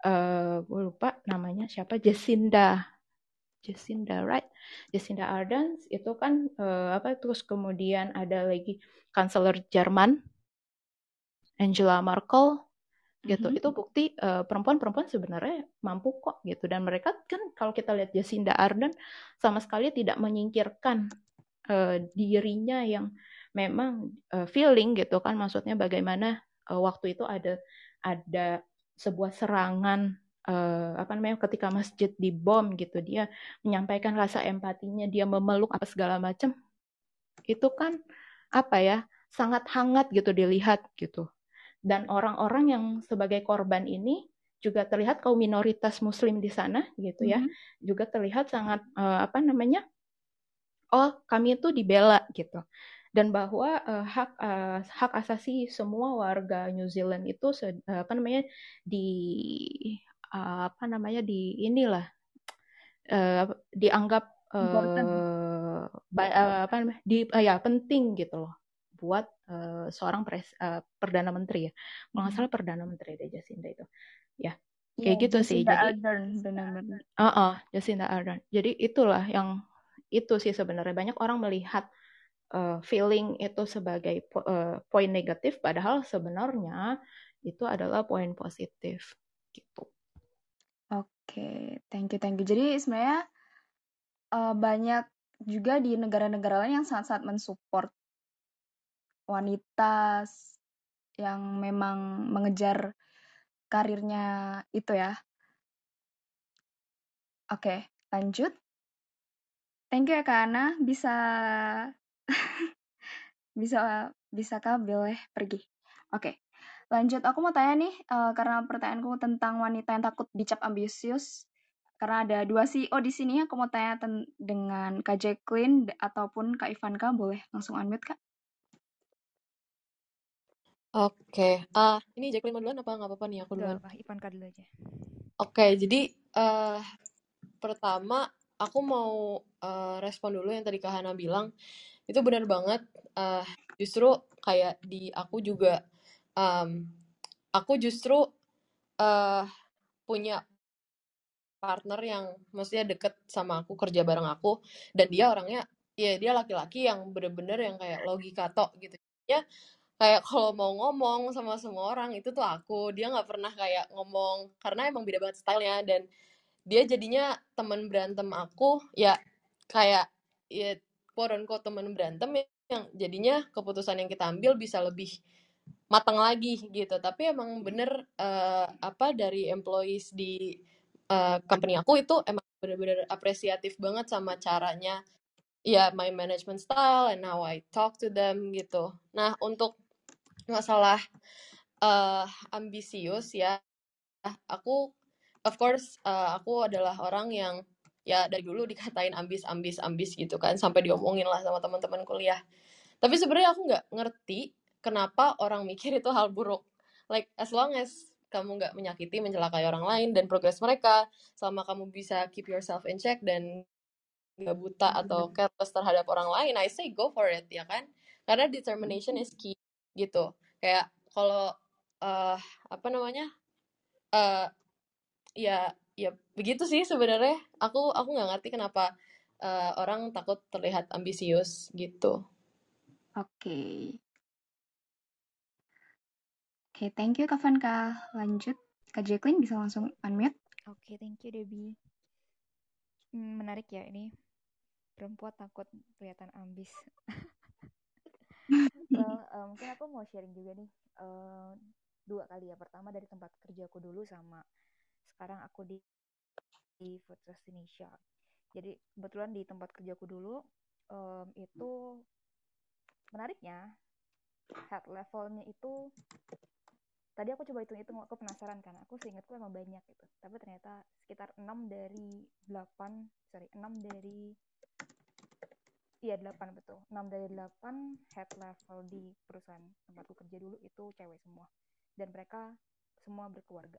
Uh, gue lupa namanya siapa Jacinda Jacinda right? Jacinda Ardern itu kan uh, apa terus kemudian ada lagi kanseler Jerman Angela Merkel gitu. Mm-hmm. Itu bukti uh, perempuan-perempuan sebenarnya mampu kok gitu. Dan mereka kan kalau kita lihat Jacinda Ardern sama sekali tidak menyingkirkan uh, dirinya yang memang uh, feeling gitu kan. Maksudnya bagaimana uh, waktu itu ada ada sebuah serangan uh, apa namanya ketika masjid dibom gitu. Dia menyampaikan rasa empatinya dia memeluk apa segala macam. Itu kan apa ya sangat hangat gitu dilihat gitu dan orang-orang yang sebagai korban ini juga terlihat kaum minoritas muslim di sana gitu ya. Mm-hmm. juga terlihat sangat uh, apa namanya oh kami itu dibela gitu. Dan bahwa uh, hak uh, hak asasi semua warga New Zealand itu uh, apa namanya di uh, apa namanya di inilah uh, dianggap uh, uh, apa namanya di uh, ya penting gitu loh buat uh, seorang pres, uh, perdana menteri ya. Kalau nggak hmm. salah perdana menteri deh Jacinda itu. Ya kayak yeah, gitu Jacinda sih jadi Ardern benar-benar. Uh -uh, Jacinda Ardern. Jadi itulah yang itu sih sebenarnya. Banyak orang melihat uh, feeling itu sebagai po uh, poin negatif padahal sebenarnya itu adalah poin positif gitu. Oke okay. thank you thank you. Jadi sebenarnya uh, banyak juga di negara-negara lain yang sangat-sangat mensupport wanita yang memang mengejar karirnya itu ya. Oke, lanjut. Thank you ya Kak Ana, bisa *laughs* bisa bisa Kak boleh pergi. Oke. Lanjut, aku mau tanya nih, uh, karena pertanyaanku tentang wanita yang takut dicap ambisius. Karena ada dua CEO di sini, aku mau tanya dengan Kak Jacqueline ataupun Kak Ivanka, boleh langsung unmute Kak? Oke, uh, ini Jacqueline mau duluan apa nggak apa-apa nih aku duluan? apa, Ivanka dulu aja. Oke, jadi uh, pertama aku mau uh, respon dulu yang tadi Kak Hana bilang itu benar banget. Uh, justru kayak di aku juga um, aku justru uh, punya partner yang maksudnya deket sama aku kerja bareng aku dan dia orangnya ya dia laki-laki yang bener-bener yang kayak logika tok gitu ya kayak kalau mau ngomong sama semua orang itu tuh aku. Dia nggak pernah kayak ngomong karena emang beda banget stylenya. Dan dia jadinya teman berantem aku ya kayak ya unquote teman berantem yang jadinya keputusan yang kita ambil bisa lebih matang lagi gitu. Tapi emang bener uh, apa dari employees di uh, company aku itu emang bener-bener apresiatif banget sama caranya. Ya my management style and how I talk to them gitu. Nah untuk masalah uh, ambisius ya. Aku of course uh, aku adalah orang yang ya dari dulu dikatain ambis ambis ambis gitu kan sampai diomongin lah sama teman-teman kuliah. Tapi sebenarnya aku nggak ngerti kenapa orang mikir itu hal buruk. Like as long as kamu nggak menyakiti mencelakai orang lain dan progres mereka selama kamu bisa keep yourself in check dan nggak buta atau careless terhadap orang lain I say go for it ya kan? Karena determination is key gitu. Kayak kalau uh, apa namanya uh, ya ya begitu sih sebenarnya. Aku aku nggak ngerti kenapa uh, orang takut terlihat ambisius gitu. Oke. Okay. oke okay, thank you Kak Vanka. Lanjut. Kak Jacqueline bisa langsung unmute. Oke okay, thank you Debbie. Hmm, menarik ya ini. Perempuan takut kelihatan ambis *laughs* well, uh, mungkin aku mau sharing juga nih uh, dua kali ya. Pertama dari tempat kerjaku dulu sama sekarang aku di di Food Indonesia. Jadi kebetulan di tempat kerjaku dulu um, itu menariknya head levelnya itu tadi aku coba hitung-hitung aku penasaran kan aku seingatku emang banyak gitu tapi ternyata sekitar 6 dari 8 sorry 6 dari Iya, 8 betul. 6 dari 8 head level di perusahaan tempatku kerja dulu itu cewek semua. Dan mereka semua berkeluarga.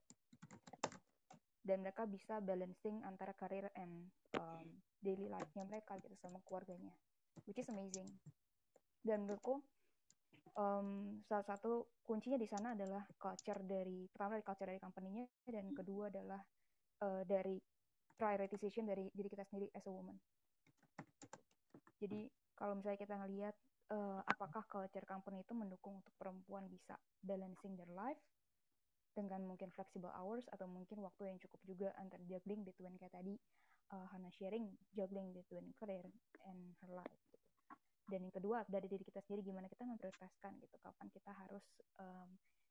Dan mereka bisa balancing antara karir and um, daily life-nya mereka gitu sama keluarganya. Which is amazing. Dan menurutku um, salah satu kuncinya di sana adalah culture dari pertama dari culture dari company-nya dan kedua adalah uh, dari prioritization dari diri kita sendiri as a woman jadi kalau misalnya kita ngelihat uh, apakah culture company itu mendukung untuk perempuan bisa balancing their life dengan mungkin flexible hours atau mungkin waktu yang cukup juga antara juggling between kayak tadi uh, Hana sharing juggling between career and her life gitu. Dan yang kedua dari diri kita sendiri gimana kita memprioritaskan gitu kapan kita harus um,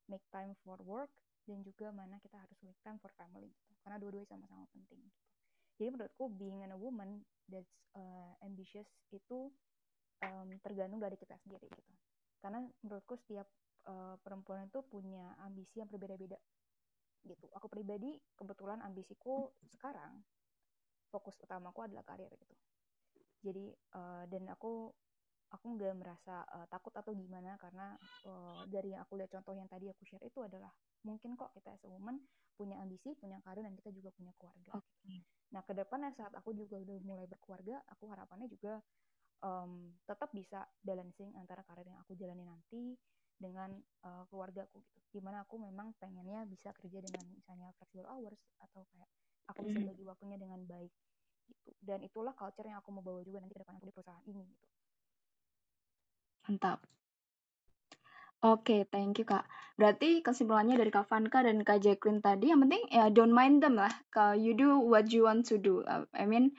make time for work dan juga mana kita harus make time for family gitu. Karena dua-duanya sama-sama penting gitu. Jadi menurutku being a woman that's uh, ambitious itu um, tergantung dari kita sendiri gitu. Karena menurutku setiap uh, perempuan itu punya ambisi yang berbeda-beda gitu. Aku pribadi kebetulan ambisiku sekarang fokus utamaku adalah karir gitu. Jadi uh, dan aku aku nggak merasa uh, takut atau gimana karena uh, dari yang aku lihat contoh yang tadi aku share itu adalah mungkin kok kita as a woman punya ambisi, punya karir dan kita juga punya keluarga. Okay. Nah, ke depannya saat aku juga udah mulai berkeluarga, aku harapannya juga um, tetap bisa balancing antara karir yang aku jalani nanti dengan uh, keluargaku gitu. Di mana aku memang pengennya bisa kerja dengan misalnya flexible hours atau kayak aku bisa bagi waktunya dengan baik gitu. Dan itulah culture yang aku mau bawa juga nanti ke depan aku di perusahaan ini gitu. Mantap. Oke, thank you Kak. Berarti kesimpulannya dari Kak Vanka dan Kak Jacqueline tadi, yang penting ya don't mind them lah. Kalau you do what you want to do. Uh, I mean,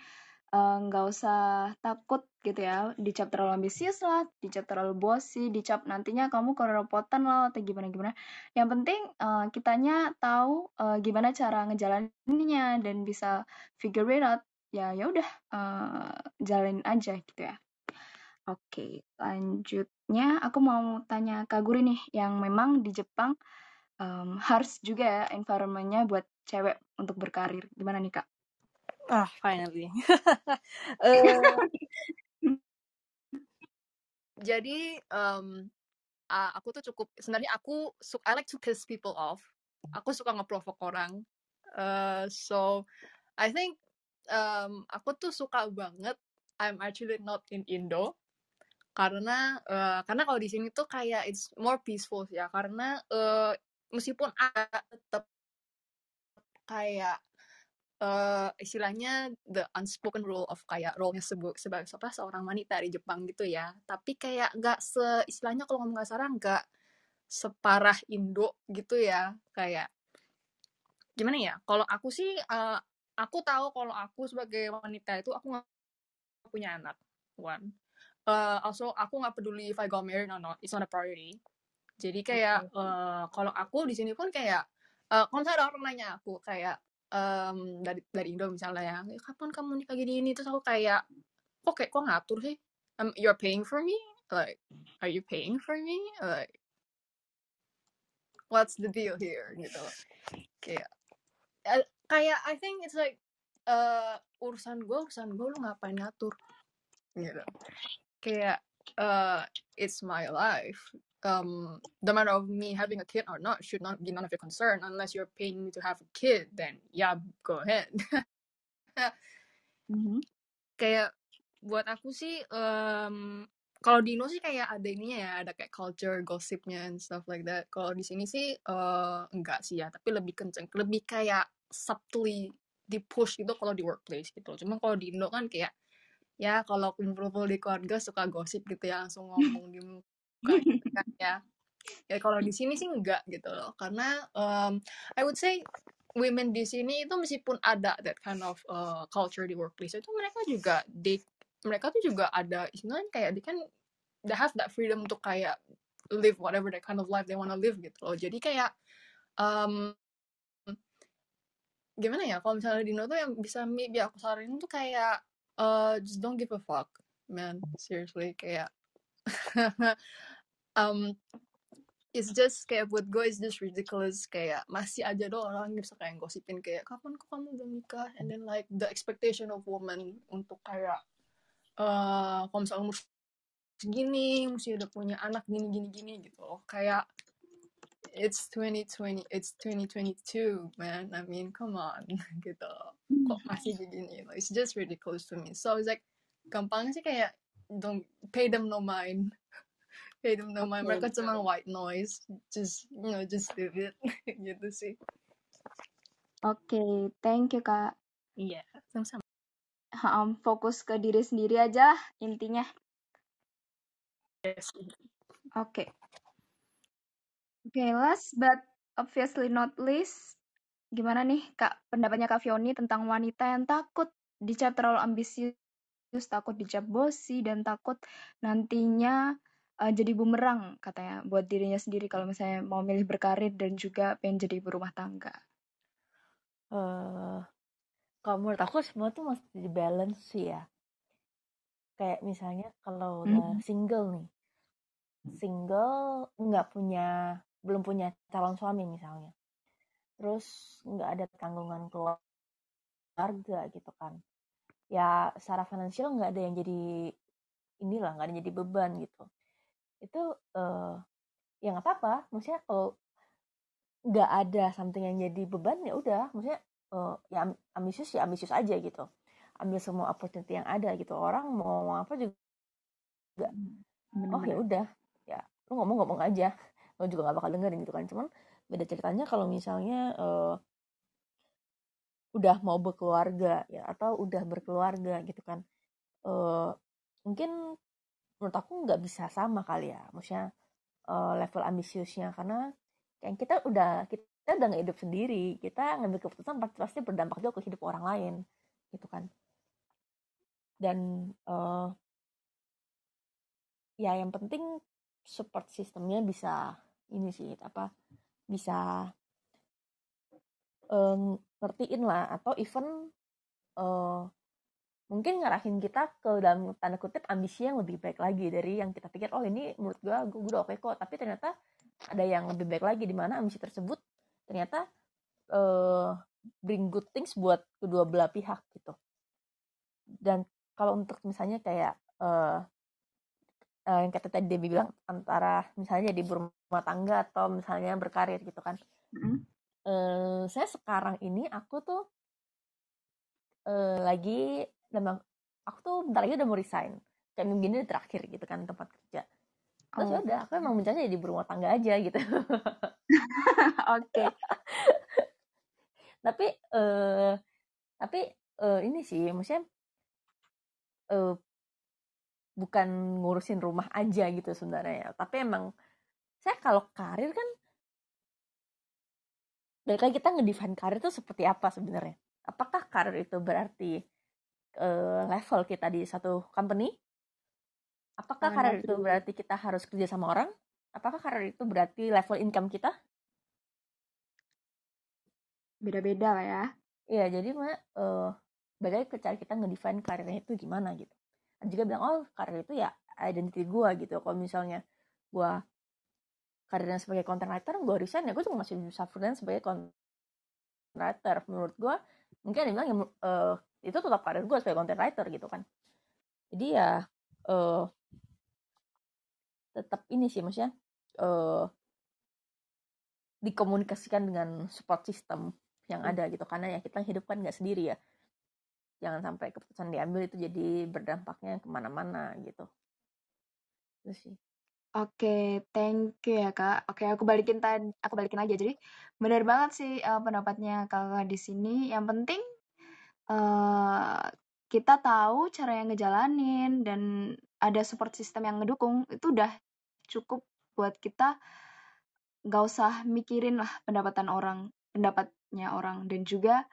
uh, usah takut gitu ya. Dicap terlalu ambisius lah, dicap terlalu bossy, dicap nantinya kamu kerepotan lah atau gimana-gimana. Yang penting uh, kitanya tahu uh, gimana cara ngejalaninnya dan bisa figure it out. Ya ya udah uh, jalanin aja gitu ya. Oke, lanjutnya aku mau tanya Kak Guri nih, yang memang di Jepang um, harus juga ya environment-nya buat cewek untuk berkarir. Gimana nih Kak? Ah, finally. uh, *laughs* jadi um, aku tuh cukup sebenarnya aku I like to piss people off. Aku suka ngeprovok orang. Uh, so I think um, aku tuh suka banget I'm actually not in Indo karena uh, karena kalau di sini tuh kayak it's more peaceful ya karena uh, meskipun ada tetap kayak uh, istilahnya the unspoken rule of kayak role-nya sebu sebagai apa seorang wanita di Jepang gitu ya. Tapi kayak nggak se istilahnya kalau ngomong kasar nggak separah Indo gitu ya kayak gimana ya kalau aku sih uh, aku tahu kalau aku sebagai wanita itu aku nggak punya anak one uh, also aku nggak peduli if I got married or not it's not a priority jadi kayak uh, kalau aku di sini pun kayak uh, kalau misalnya ada orang nanya aku kayak um, dari dari Indo misalnya ya, kapan kamu nikah gini ini terus aku kayak kok kayak kok ngatur sih? Um, you're paying for me? Like, are you paying for me? Like, what's the deal here? Gitu. Kayak, uh, kayak I think it's like uh, urusan gue urusan gue lu ngapain ngatur? Gitu. Kayak uh, it's my life. Um, the matter of me having a kid or not should not be none of your concern unless you're paying me to have a kid. Then yeah, go ahead. *laughs* mm-hmm. Kayak buat aku sih, um, kalau di Indo sih kayak ada ininya ya, ada kayak culture gossipnya and stuff like that. Kalau di sini sih uh, enggak sih ya, tapi lebih kenceng, lebih kayak subtly di push gitu kalau di workplace gitu. Cuma kalau di Indo kan kayak ya kalau kumpul-kumpul di keluarga suka gosip gitu ya langsung *laughs* ngomong di muka gitu kan ya. Ya kalau di sini sih enggak gitu loh karena um, I would say women di sini itu meskipun ada that kind of uh, culture di workplace itu mereka juga they, mereka tuh juga ada istilahnya kayak they kan they have that freedom untuk kayak live whatever that kind of life they wanna live gitu loh. Jadi kayak um, gimana ya kalau misalnya Dino tuh yang bisa maybe aku saranin tuh kayak uh, just don't give a fuck man. Seriously kayak *laughs* um it's just kayak buat gue just ridiculous kayak masih aja doh orang bisa kayak gosipin kayak kapan kok kamu udah nikah? And then like the expectation of woman untuk kayak uh, kalau misalnya umur segini mesti udah punya anak gini gini gini gitu kayak it's 2020 it's 2022 man. I mean come on. *laughs* Gitu. Kok masih begini? It's just really close to me. So it's like gampang sih kayak don't pay them no mind. *laughs* Pay them no mind. Mereka cuma white noise. Just you know just do it. *laughs* Gitu sih. Oke okay, thank you kak. Iya yeah, sama-sama. Um, fokus ke diri sendiri aja intinya. Yes. Oke. okay. Oke, last but obviously not least, gimana nih Kak pendapatnya Kak Fioni tentang wanita yang takut dicap terlalu ambisius, takut dicap bosi, dan takut nantinya uh, jadi bumerang katanya buat dirinya sendiri kalau misalnya mau milih berkarir dan juga pengen jadi berumah tangga. Uh, kalau menurut aku semua tuh mesti di balance sih ya. Kayak misalnya kalau udah hmm. single nih, single nggak punya belum punya calon suami misalnya. Terus nggak ada tanggungan keluarga gitu kan. Ya secara finansial nggak ada yang jadi inilah nggak ada yang jadi beban gitu. Itu uh, ya nggak apa-apa. Maksudnya kalau nggak ada something yang jadi beban ya udah. Maksudnya uh, ya ambisius ya ambisius aja gitu. Ambil semua opportunity yang ada gitu. Orang mau ngomong apa juga hmm, oh ya udah. Ya lu ngomong-ngomong aja lo juga gak bakal dengerin gitu kan. Cuman beda ceritanya kalau misalnya uh, udah mau berkeluarga ya atau udah berkeluarga gitu kan. Uh, mungkin menurut aku nggak bisa sama kali ya. Maksudnya uh, level ambisiusnya. Karena kayak kita udah kita udah nggak hidup sendiri. Kita ngambil keputusan pasti pasti berdampak juga ke hidup orang lain gitu kan. Dan uh, ya yang penting support sistemnya bisa ini sih apa bisa uh, ngertiin lah atau even uh, mungkin ngarahin kita ke dalam tanda kutip ambisi yang lebih baik lagi dari yang kita pikir oh ini menurut gue gue udah oke kok. Tapi ternyata ada yang lebih baik lagi di mana ambisi tersebut ternyata uh, bring good things buat kedua belah pihak gitu. Dan kalau untuk misalnya kayak uh, uh, yang kata tadi Debbie bilang antara misalnya di rumah tangga atau misalnya berkarir gitu kan. Mm. Uh, saya sekarang ini aku tuh uh, lagi memang aku tuh bentar lagi udah mau resign kayak minggu ini terakhir gitu kan tempat kerja terus ya oh. udah aku emang mencari di rumah tangga aja gitu *laughs* Oke. *laughs* tapi eh tapi eh, ini sih maksudnya eh, bukan ngurusin rumah aja gitu sebenarnya tapi emang saya kalau karir kan dari lagi kita ngedefine karir itu seperti apa sebenarnya? Apakah karir itu berarti uh, level kita di satu company? Apakah karir itu berarti kita harus kerja sama orang? Apakah karir itu berarti level income kita? Beda-beda lah ya. Iya jadi mah uh, ke cara kita ngedefine karirnya itu gimana gitu. Juga bilang oh karir itu ya identity gue gitu. Kalau misalnya gue karirnya sebagai content writer gue resign ya gue cuma masih bisa freelance sebagai content writer menurut gue mungkin ada yang bilang uh, itu tetap karir gue sebagai content writer gitu kan. Jadi ya uh, tetap ini sih maksudnya uh, dikomunikasikan dengan support system yang ada gitu. Karena ya kita hidup kan nggak sendiri ya. Jangan sampai keputusan diambil itu jadi berdampaknya ke mana-mana gitu. Itu sih Oke, thank you ya Kak. Oke, aku balikin tadi, aku balikin aja. Jadi benar banget sih uh, pendapatnya Kakak di sini. Yang penting uh, kita tahu cara yang ngejalanin dan ada support system yang ngedukung itu udah cukup buat kita nggak usah mikirin lah pendapatan orang, pendapatnya orang dan juga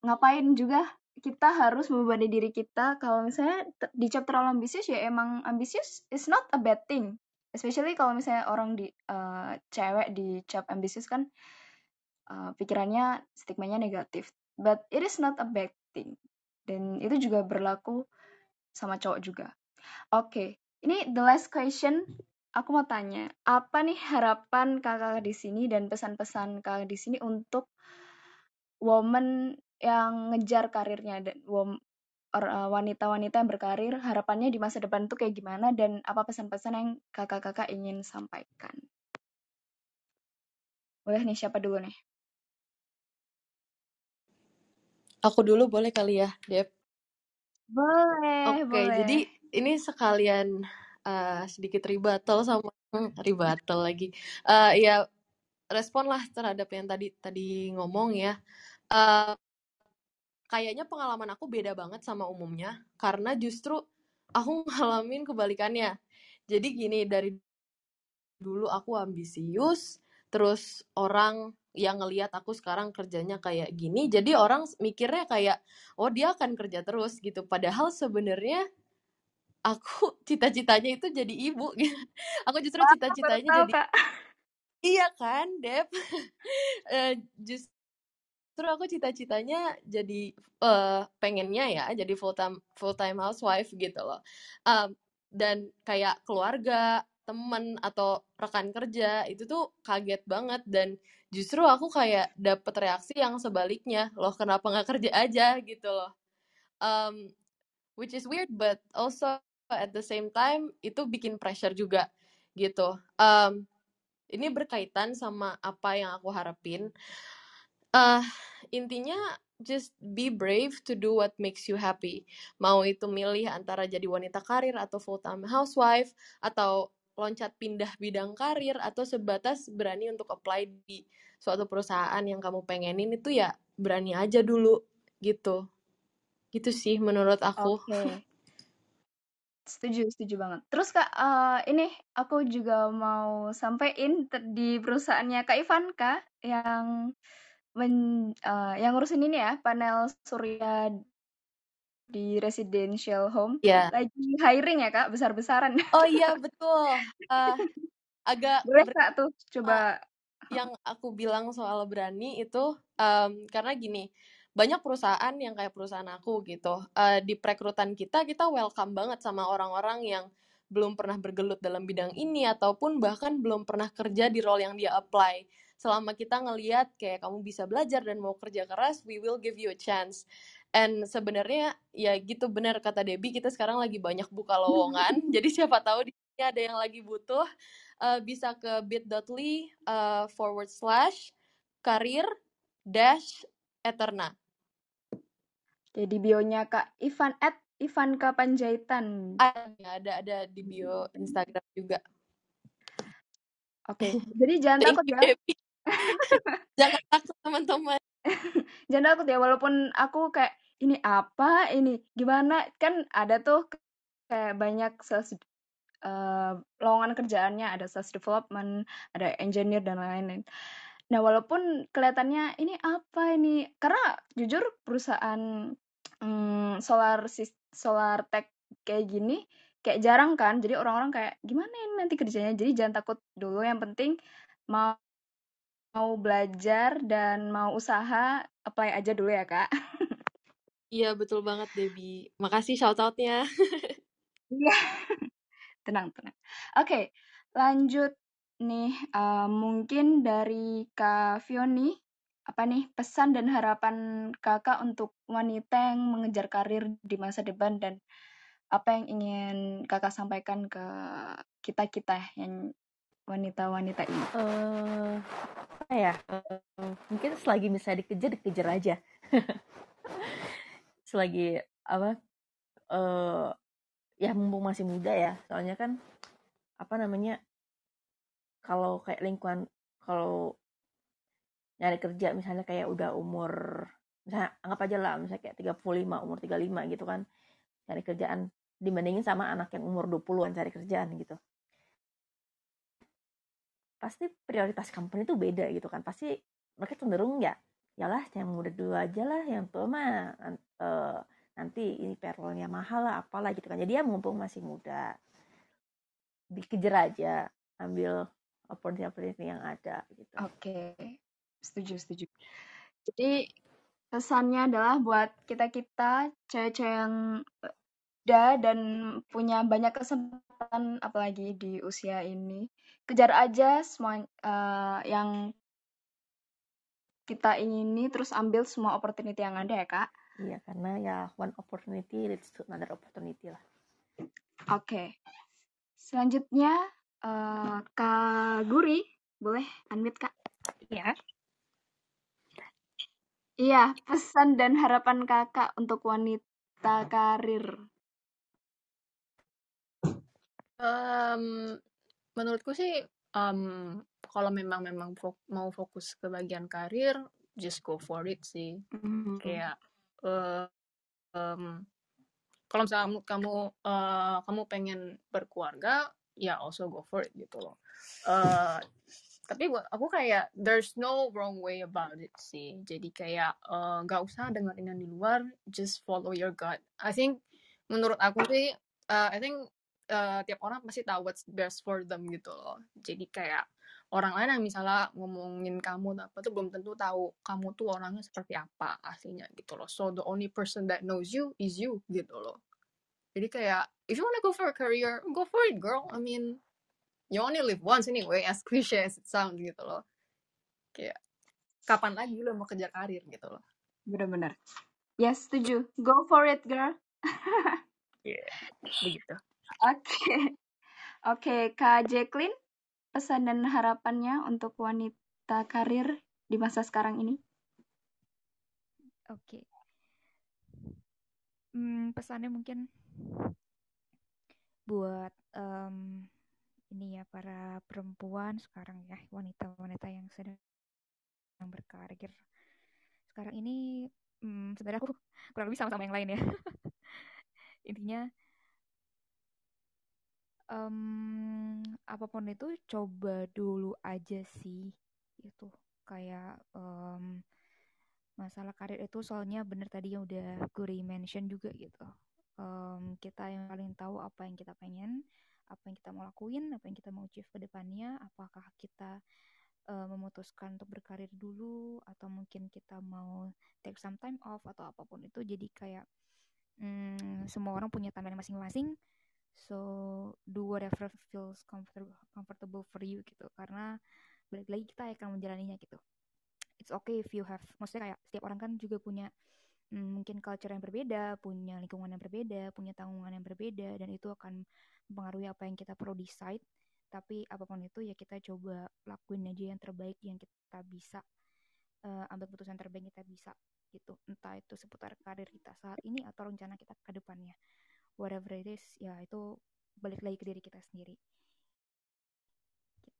ngapain juga kita harus membebani diri kita. Kalau misalnya di job terlalu ambisius ya emang ambisius is not a bad thing. Especially kalau misalnya orang di uh, cewek di job ambisius kan uh, pikirannya stigmanya negatif. But it is not a bad thing. Dan itu juga berlaku sama cowok juga. Oke okay. ini the last question. Aku mau tanya apa nih harapan kakak di sini dan pesan-pesan kakak di sini untuk woman yang ngejar karirnya dan eh, wanita-wanita yang berkarir harapannya di masa depan tuh kayak gimana dan apa pesan-pesan yang kakak-kakak ingin sampaikan? Boleh nih siapa dulu nih? Aku dulu boleh kali ya, Dep? Boleh, Oke, boleh. jadi ini sekalian uh, sedikit ribatel sama hmm, ribatel lagi. Uh, ya respon lah terhadap yang tadi tadi ngomong ya. Uh, kayaknya pengalaman aku beda banget sama umumnya karena justru aku *laughs* ngalamin kebalikannya. Jadi gini dari dulu aku ambisius, terus orang yang ngelihat aku sekarang kerjanya kayak gini, jadi orang mikirnya kayak oh dia akan kerja terus gitu. Padahal sebenarnya aku *laughs* cita-citanya itu jadi ibu. *laughs* aku justru cita-citanya jadi Iya kan, Dep? uh, just terus aku cita-citanya jadi uh, pengennya ya jadi full time full time housewife gitu loh. Um, dan kayak keluarga temen atau rekan kerja itu tuh kaget banget dan justru aku kayak dapet reaksi yang sebaliknya loh kenapa nggak kerja aja? gitu loh. Um, which is weird but also at the same time itu bikin pressure juga gitu. Um, ini berkaitan sama apa yang aku harapin uh, intinya just be brave to do what makes you happy. Mau itu milih antara jadi wanita karir atau full time housewife atau loncat pindah bidang karir atau sebatas berani untuk apply di suatu perusahaan yang kamu pengenin itu ya berani aja dulu gitu. Gitu sih menurut aku. Okay. *laughs* Setuju, setuju banget. Terus Kak, uh, ini aku juga mau sampaikan di perusahaannya Kak Ivan Kak yang men uh, yang ngurusin ini ya, panel surya di residential home, yeah. lagi hiring ya, Kak, besar-besaran. Oh iya, betul. Uh, agak Kak, tuh coba uh, yang aku bilang soal berani itu um, karena gini, banyak perusahaan yang kayak perusahaan aku gitu. Uh, di perekrutan kita kita welcome banget sama orang-orang yang belum pernah bergelut dalam bidang ini ataupun bahkan belum pernah kerja di role yang dia apply selama kita ngeliat kayak kamu bisa belajar dan mau kerja keras we will give you a chance. And sebenarnya ya gitu benar kata Debbie kita sekarang lagi banyak buka lowongan. *laughs* Jadi siapa tahu di sini ada yang lagi butuh uh, bisa ke bit.ly uh, forward slash karir dash eterna. Jadi bionya kak Ivan at Ivan Kapanjaitan ada ada ada di bio Instagram juga. Oke, jadi jangan takut ya. Jangan takut teman-teman. *laughs* jangan takut ya, walaupun aku kayak ini apa ini gimana kan ada tuh kayak banyak sales uh, lowongan kerjaannya ada sales development, ada engineer dan lain-lain. Nah, walaupun kelihatannya ini apa ini? Karena jujur perusahaan hmm, solar solar tech kayak gini kayak jarang kan. Jadi orang-orang kayak gimana ini nanti kerjanya. Jadi jangan takut dulu. Yang penting mau mau belajar dan mau usaha apply aja dulu ya kak. Iya betul banget Debbie. Makasih shout outnya. Iya. *laughs* tenang tenang. Oke, okay, lanjut nih. Uh, mungkin dari Kak Fioni, apa nih pesan dan harapan kakak untuk wanita yang mengejar karir di masa depan dan apa yang ingin kakak sampaikan ke kita kita yang wanita-wanita ini? Uh, apa ya? Uh, mungkin selagi bisa dikejar dikejar aja. *laughs* selagi apa? Uh, ya mumpung masih muda ya. Soalnya kan apa namanya? Kalau kayak lingkungan kalau nyari kerja misalnya kayak udah umur misalnya anggap aja lah misalnya kayak 35 umur 35 gitu kan cari kerjaan dibandingin sama anak yang umur 20-an cari kerjaan gitu pasti prioritas company itu beda gitu kan. Pasti mereka cenderung ya yalah yang muda dulu aja lah yang tua mah uh, nanti ini payrollnya mahal lah apalah gitu kan. Jadi ya mumpung masih muda dikejar aja ambil opportunity yang ada gitu. Oke okay. setuju setuju. Jadi pesannya adalah buat kita kita cewek-cewek yang muda dan punya banyak kesempatan apalagi di usia ini. Kejar aja semua uh, yang kita ingini terus ambil semua opportunity yang ada ya kak. Iya karena ya one opportunity leads to another opportunity lah. Oke. Okay. selanjutnya uh, kak Guri boleh unmute kak? Ya iya pesan dan harapan kakak untuk wanita karir Um, menurutku sih um, kalau memang memang fok mau fokus ke bagian karir, just go for it sih. Mm-hmm. Kayak uh, um, kalau misalnya kamu uh, kamu pengen berkeluarga, ya also go for it gitu loh. Uh, tapi aku kayak there's no wrong way about it sih. Jadi kayak uh, gak usah dengerin yang di luar, just follow your gut. I think menurut aku sih, uh, I think uh, tiap orang pasti tahu what's best for them gitu loh. Jadi kayak orang lain yang misalnya ngomongin kamu apa tuh belum tentu tahu kamu tuh orangnya seperti apa aslinya gitu loh. So the only person that knows you is you gitu loh. Jadi kayak if you wanna go for a career, go for it girl. I mean, you only live once anyway, as cliche as it sounds gitu loh. Kayak kapan lagi lo mau kejar karir gitu loh. Bener-bener. Yes, setuju. Go for it, girl. *laughs* Yeah, begitu. Oke. *laughs* Oke, Kak Jacqueline, pesan dan harapannya untuk wanita karir di masa sekarang ini? Oke. Hmm, pesannya mungkin buat um, ini ya para perempuan sekarang ya wanita-wanita yang sedang berkarir sekarang ini hmm, sebenarnya aku kurang lebih sama-sama yang lain ya *laughs* intinya um, apa pun itu coba dulu aja sih itu kayak um, masalah karir itu soalnya bener tadi yang udah gue mention juga gitu. Um, kita yang paling tahu apa yang kita pengen apa yang kita mau lakuin apa yang kita mau achieve ke depannya apakah kita uh, memutuskan untuk berkarir dulu atau mungkin kita mau take some time off atau apa pun itu. Jadi kayak um, semua orang punya timeline masing-masing so do whatever feels comfortable comfortable for you gitu. Karena balik lagi kita akan menjalaninya gitu. It's okay if you have maksudnya kayak setiap orang kan juga punya hmm, mungkin culture yang berbeda punya lingkungan yang berbeda punya tanggungan yang berbeda dan itu akan mempengaruhi apa yang kita perlu decide. Tapi apa pun itu ya kita coba lakuin aja yang terbaik yang kita bisa uh, ambil keputusan terbaik yang kita bisa gitu. Entah itu seputar karir kita saat ini atau rencana kita ke depannya whatever it is ya itu balik lagi ke diri kita sendiri gitu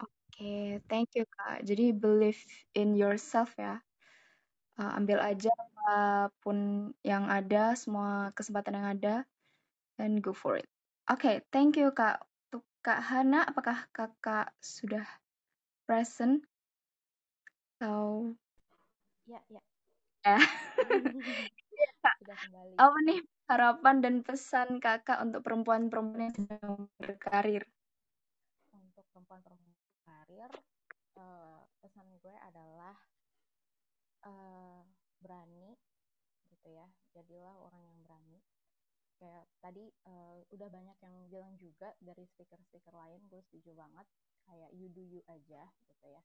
oke okay, thank you Kak. Jadi believe in yourself ya. Uh, ambil aja apa pun yang ada, semua kesempatan yang ada, and go for it. Oke, okay, thank you Kak. Untuk Kak Hana, apakah Kakak sudah present? Atau... Ya, ya. Eh. *laughs* *laughs* Sudah kembali. Apa nih harapan dan pesan kakak untuk perempuan-perempuan yang sedang berkarir? Untuk perempuan-perempuan berkarir, uh, pesan gue adalah uh, berani, gitu ya. Jadilah orang yang berani. Kayak tadi uh, udah banyak yang bilang juga dari speaker-speaker lain, gue setuju banget. Kayak you do you aja, gitu ya.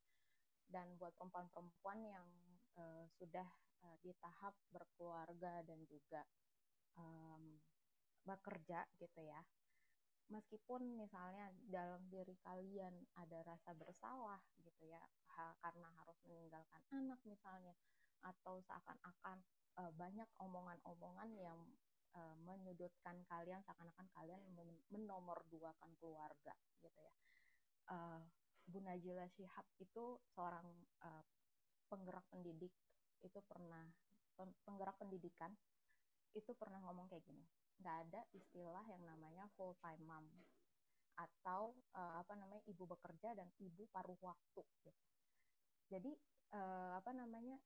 Dan buat perempuan-perempuan yang uh, sudah uh, di tahap berkeluarga dan juga um, bekerja gitu ya. Meskipun misalnya dalam diri kalian ada rasa bersalah gitu ya ha, karena harus meninggalkan anak misalnya atau seakan-akan uh, banyak omongan-omongan yang uh, menyudutkan kalian seakan-akan kalian menomorduakan keluarga gitu ya. Uh, Bu Najila Shihab itu seorang uh, penggerak pendidik itu pernah penggerak pendidikan itu pernah ngomong kayak gini nggak ada istilah yang namanya full time mom atau uh, apa namanya ibu bekerja dan ibu paruh waktu gitu. jadi uh, apa namanya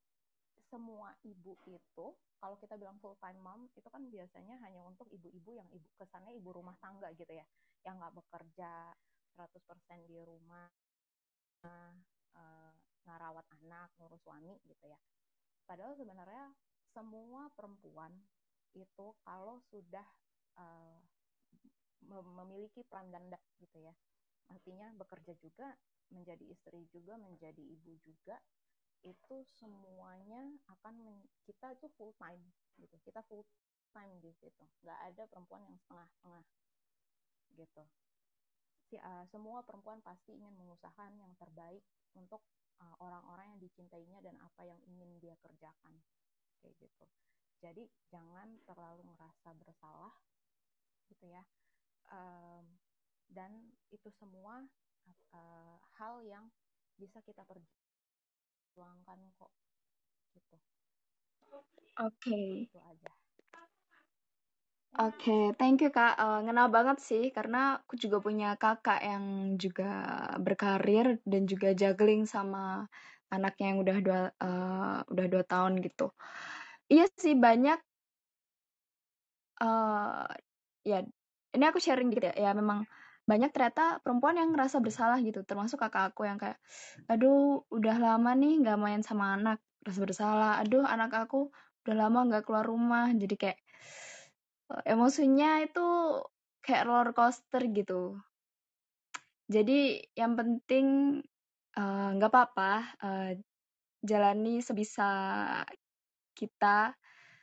semua ibu itu kalau kita bilang full time mom itu kan biasanya hanya untuk ibu-ibu yang ibu kesannya ibu rumah tangga gitu ya yang nggak bekerja 100% di rumah uh, ngarawat anak ngurus suami gitu ya Padahal sebenarnya semua perempuan itu kalau sudah uh, memiliki peran ganda gitu ya, artinya bekerja juga, menjadi istri juga, menjadi ibu juga, itu semuanya akan kita itu full time gitu, kita full time di situ, nggak ada perempuan yang setengah-setengah gitu. Uh, semua perempuan pasti ingin mengusahakan yang terbaik untuk orang-orang yang dicintainya dan apa yang ingin dia kerjakan. Kayak gitu. Jadi jangan terlalu merasa bersalah gitu ya. Um, dan itu semua uh, hal yang bisa kita perjuangkan kok gitu. Oke. Okay. itu aja Oke, thank you Kak. Uh, ngena banget sih karena aku juga punya kakak yang juga berkarir dan juga juggling sama anaknya yang udah dua uh, udah dua tahun gitu. Iya sih banyak. Uh, ya, ini aku sharing gitu ya. Ya memang banyak ternyata perempuan yang ngerasa bersalah gitu. Termasuk kakak aku yang kayak, aduh udah lama nih nggak main sama anak, rasa bersalah. Aduh anak aku udah lama nggak keluar rumah, jadi kayak emosinya itu kayak roller coaster gitu. Jadi yang penting eh, nggak uh, apa-apa uh, jalani sebisa kita,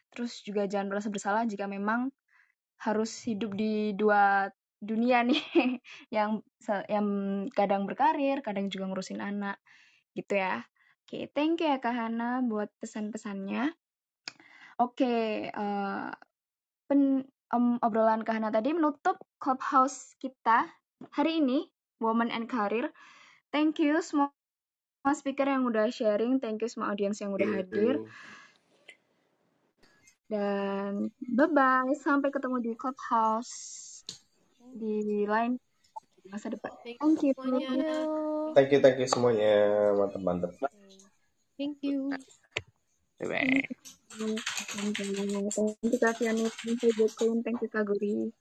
terus juga jangan merasa bersalah jika memang harus hidup di dua dunia nih *laughs* yang yang kadang berkarir, kadang juga ngurusin anak gitu ya. Oke, thank you ya Kak Hana buat pesan-pesannya. Oke, uh, pen, um, obrolan Kahana tadi menutup clubhouse kita hari ini, Woman and Career. Thank you semua speaker yang udah sharing, thank you semua audiens yang udah hadir. Dan bye-bye, sampai ketemu di clubhouse di lain masa depan. Thank you. Thank you, thank you semuanya, mantap-mantap. Thank you. Bye-bye. Thank you Kak Fiani, thank you thank you Kak Guri.